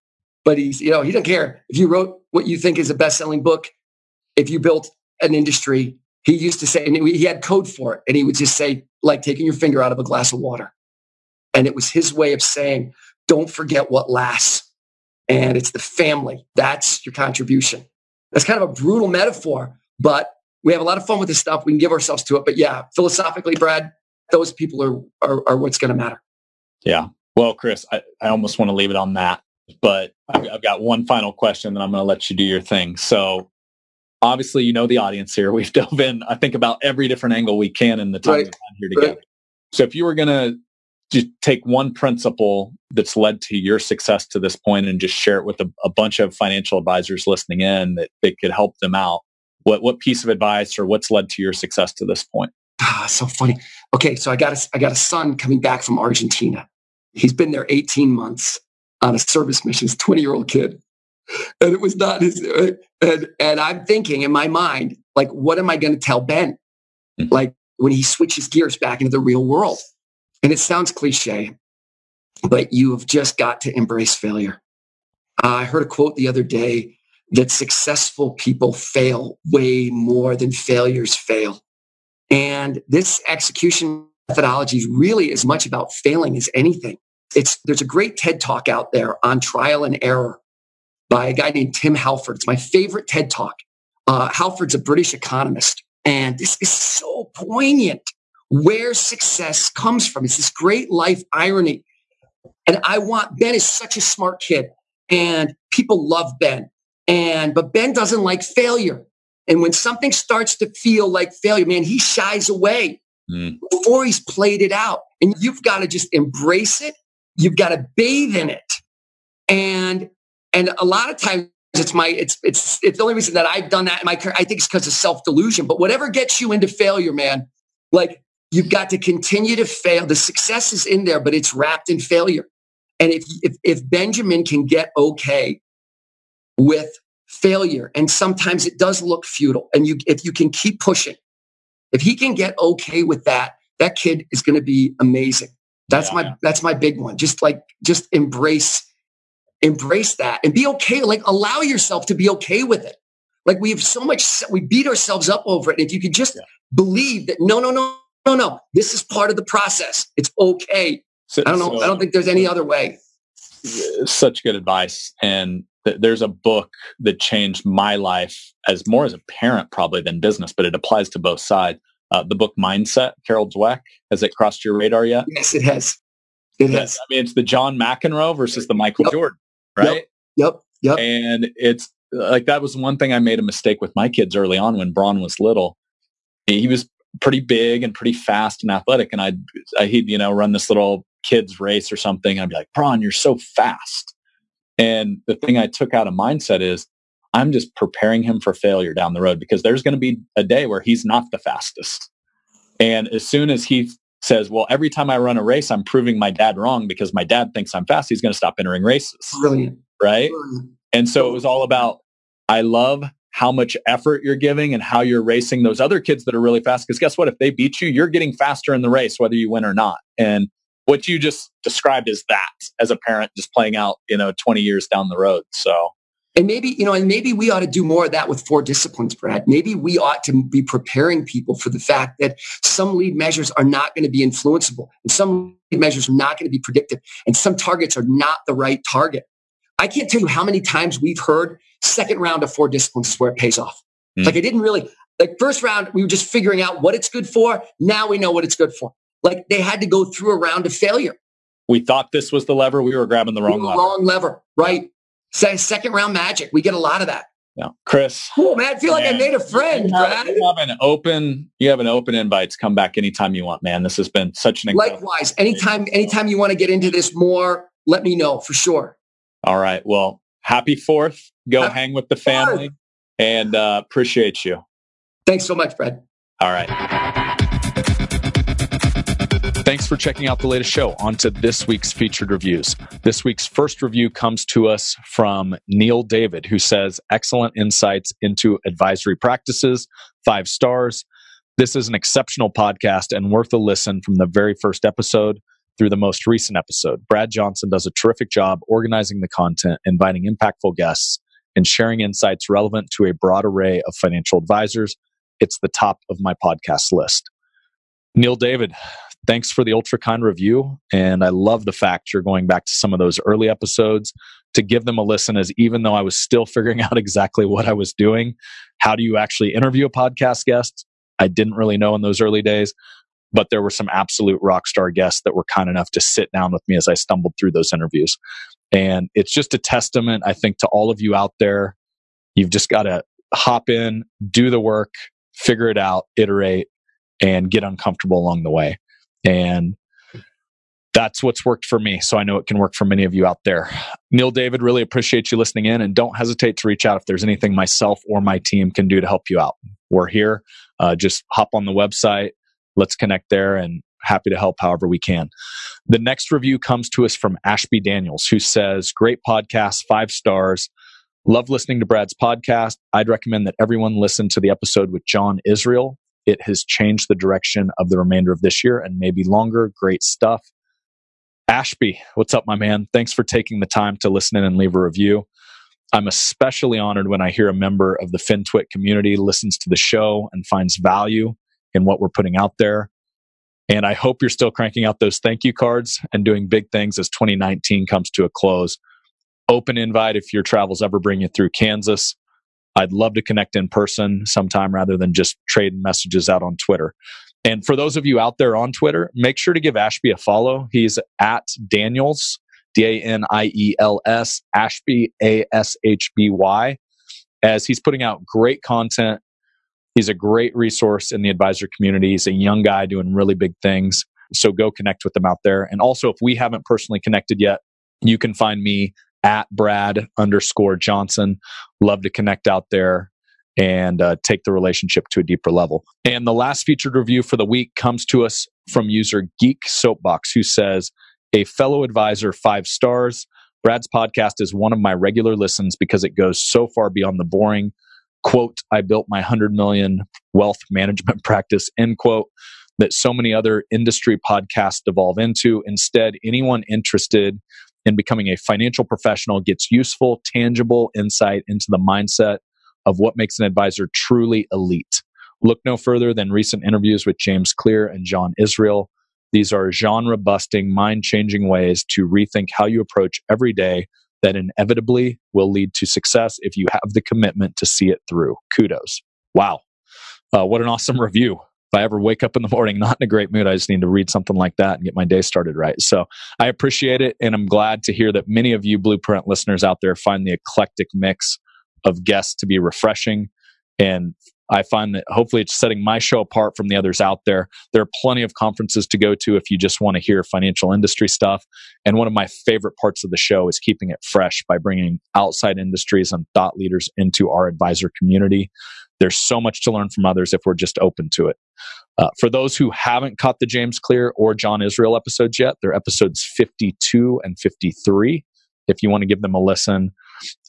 But he's, you know, he doesn't care if you wrote what you think is a best-selling book. If you built an industry, he used to say, and he had code for it, and he would just say, like taking your finger out of a glass of water. And it was his way of saying, don't forget what lasts. And it's the family. That's your contribution. That's kind of a brutal metaphor, but we have a lot of fun with this stuff. We can give ourselves to it. But yeah, philosophically, Brad, those people are, are, are what's going to matter. yeah. Well, Chris, I, I almost want to leave it on that, but I've, I've got one final question, and I'm going to let you do your thing. So, obviously, you know the audience here. *laughs* We've dove in, I think, about every different angle we can in the time Right. here together. Right. So, if you were going to just take one principle that's led to your success to this point and just share it with a, a bunch of financial advisors listening in that, that could help them out, what, what piece of advice or what's led to your success to this point? Ah, so funny. Okay, so I got a, I got a son coming back from Argentina. He's been there 18 months on a service mission. He's a 20 year old kid, and it was not his. Uh, and and I'm thinking in my mind, like, what am I going to tell Ben? Mm-hmm. Like when he switches gears back into the real world. And it sounds cliche, but you have just got to embrace failure. Uh, I heard a quote the other day that successful people fail way more than failures fail. And this execution methodology is really as much about failing as anything. It's, there's a great TED talk out there on trial and error by a guy named Tim Harford. It's my favorite TED talk. Uh, Harford's a British economist. And this is so poignant where success comes from. It's this great life irony. And I want Ben is such a smart kid and people love Ben. And but Ben doesn't like failure. And when something starts to feel like failure, man, he shies away mm. before he's played it out. And you've got to just embrace it. You've got to bathe in it. And and a lot of times it's my it's it's it's the only reason that I've done that in my career. I think it's because of self delusion. But whatever gets you into failure, man, like you've got to continue to fail. The success is in there, but it's wrapped in failure. And if if, if Benjamin can get okay with failure, and sometimes it does look futile, and you if you can keep pushing, if he can get okay with that, that kid is going to be amazing. That's yeah. my that's my big one. Just like just embrace embrace that and be okay. Like allow yourself to be okay with it. Like we have so much, we beat ourselves up over it. And if you could just yeah. believe that, no, no, no, no, no, this is part of the process. It's okay. So, I don't know. So, I don't think there's any other way. Such good advice. And th- there's a book that changed my life as more as a parent probably than business, but it applies to both sides. Uh, the book Mindset, Carol Dweck. Has it crossed your radar yet? Yes, it has. It has. I mean, it's the John McEnroe versus the Michael yep. Jordan right? Yep. Yep. And it's like that was one thing I made a mistake with my kids early on when Braun was little. He was pretty big and pretty fast and athletic, and I'd I, he'd you know run this little kids race or something. And I'd be like, Braun, you're so fast. And the thing I took out of mindset is I'm just preparing him for failure down the road because there's going to be a day where he's not the fastest. And as soon as he says, well, every time I run a race, I'm proving my dad wrong because my dad thinks I'm fast. He's going to stop entering races. Brilliant. Right. Brilliant. And so it was all about, I love how much effort you're giving and how you're racing those other kids that are really fast. Because guess what? If they beat you, you're getting faster in the race, whether you win or not. And what you just described is that as a parent just playing out, you know, 20 years down the road. So and maybe, you know, and maybe we ought to do more of that with four disciplines, Brad. Maybe we ought to be preparing people for the fact that some lead measures are not going to be influenceable and some lead measures are not going to be predictive and some targets are not the right target. I can't tell you how many times we've heard second round of four disciplines is where it pays off. Mm. Like I didn't really, like first round, we were just figuring out what it's good for. Now we know what it's good for. Like they had to go through a round of failure. We thought this was the lever. We were grabbing the wrong lever. Wrong lever. Right. Say second round magic. We get a lot of that. Yeah. Chris. Cool, man. I feel man, like I made a friend, you have, You have an open, you have an open invite to come back anytime you want, man. This has been such an likewise. Anytime, anytime you want to get into this more, let me know for sure. All right. Well, happy fourth. Go happy hang with the family fourth. and uh, appreciate you. Thanks so much, Fred. All right. Thanks for checking out the latest show. On to this week's featured reviews. This week's first review comes to us from Neil David, who says, Excellent insights into advisory practices, five stars. This is an exceptional podcast and worth a listen from the very first episode through the most recent episode. Brad Johnson does a terrific job organizing the content, inviting impactful guests, and sharing insights relevant to a broad array of financial advisors. It's the top of my podcast list. Neil David, thanks for the ultra kind review. And I love the fact you're going back to some of those early episodes to give them a listen, as even though I was still *laughs* figuring out exactly what I was doing, how do you actually interview a podcast guest? I didn't really know in those early days, but there were some absolute rock star guests that were kind enough to sit down with me as I stumbled through those interviews. And it's just a testament, I think, to all of you out there. You've just got to hop in, do the work, figure it out, iterate, and get uncomfortable along the way. And that's what's worked for me. So I know it can work for many of you out there. Neil David, really appreciate you listening in and don't hesitate to reach out if there's anything myself or my team can do to help you out. We're here. Uh, just hop on the website. Let's connect there and happy to help however we can. The next review comes to us from Ashby Daniels, who says, Great podcast, five stars. Love listening to Brad's podcast. I'd recommend that everyone listen to the episode with John Israel. It has changed the direction of the remainder of this year and maybe longer. Great stuff. Ashby, what's up, my man? Thanks for taking the time to listen in and leave a review. I'm especially honored when I hear a member of the FinTwit community listens to the show and finds value in what we're putting out there. And I hope you're still cranking out those thank you cards and doing big things as 2019 comes to a close. Open invite if your travels ever bring you through Kansas. I'd love to connect in person sometime rather than just trading messages out on Twitter. And for those of you out there on Twitter, make sure to give Ashby a follow. He's at Daniels, D A N I E L S, Ashby, A S H B Y, as he's putting out great content. He's a great resource in the advisor community. He's a young guy doing really big things. So go connect with them out there. And also, if we haven't personally connected yet, you can find me at Brad underscore Johnson. Love to connect out there and uh, take the relationship to a deeper level. And the last featured review for the week comes to us from user Geek Soapbox, who says, A fellow advisor, five stars. Brad's podcast is one of my regular listens because it goes so far beyond the boring quote, I built my 100 million wealth management *laughs* practice, end quote, that so many other industry podcasts devolve into. Instead, anyone interested in becoming a financial professional gets useful, tangible insight into the mindset of what makes an advisor truly elite. Look no further than recent interviews with James Clear and John Israel. These are genre busting, mind changing ways to rethink how you approach every day that inevitably will lead to success if you have the commitment to see it through. Kudos. Wow. Uh, what an awesome review if I ever wake up in the morning not in a great mood, I just need to read something like that and get my day started right. So I appreciate it. And I'm glad to hear that many of you Blueprint listeners out there find the eclectic mix of guests to be refreshing. And I find that hopefully it's setting my show apart from the others out there. There are plenty of conferences to go to if you just want to hear financial industry stuff. And one of my favorite parts of the show is keeping it fresh by bringing outside industries and thought leaders into our advisor community. There's so much to learn from others if we're just open to it. Uh, for those who haven't caught the James Clear or John Israel episodes yet, they're episodes 52 and 53. If you want to give them a listen,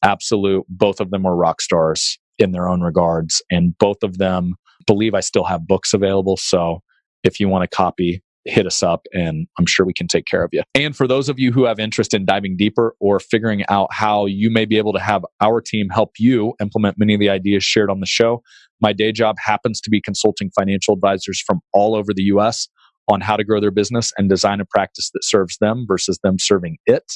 absolute, both of them are rock stars in their own regards. And both of them believe I still have books available. So if you want a copy, hit us up and I'm sure we can take care of you. And for those of you who have interest in diving deeper or figuring out how you may be able to have our team help you implement many of the ideas shared on the show, my day job happens to be consulting financial advisors from all over the US on how to grow their business and design a practice that serves them versus them serving it.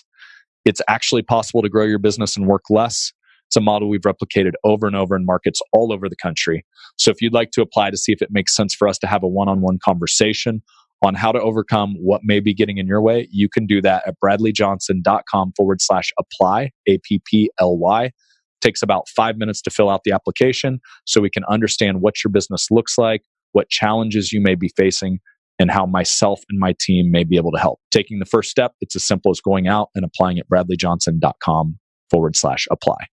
It's actually possible to grow your business and work less. It's a model we've replicated over and over in markets all over the country. So if you'd like to apply to see if it makes sense for us to have a one on one conversation on how to overcome what may be getting in your way, you can do that at bradleyjohnson.com forward slash apply, A P P L Y. Takes about five minutes to fill out the application so we can understand what your business looks like, what challenges you may be facing, and how myself and my team may be able to help. Taking the first step, it's as simple as going out and applying at bradleyjohnson.com forward slash apply.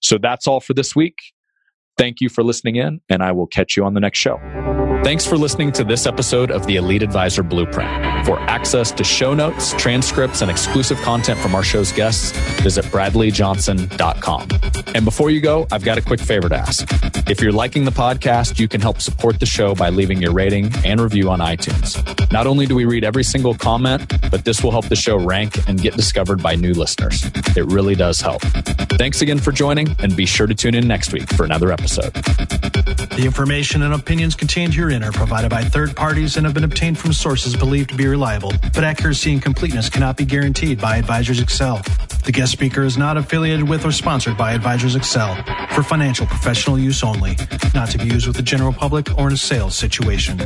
So that's all for this week. Thank you for listening in, and I will catch you on the next show. Thanks for listening to this episode of the Elite Advisor Blueprint. For access to show notes, transcripts, and exclusive content from our show's guests, visit bradleyjohnson.com. And before you go, I've got a quick favor to ask. If you're liking the podcast, you can help support the show by leaving your rating and review on iTunes. Not only do we read every single comment, but this will help the show rank and get discovered by new listeners. It really does help. Thanks again for joining, and be sure to tune in next week for another episode. The information and opinions contained herein are provided by third parties and have been obtained from sources believed to be reliable, but accuracy and completeness cannot be guaranteed by Advisors Excel. The guest speaker is not affiliated with or sponsored by Advisors Excel for financial professional use only, not to be used with the general public or in a sales situation.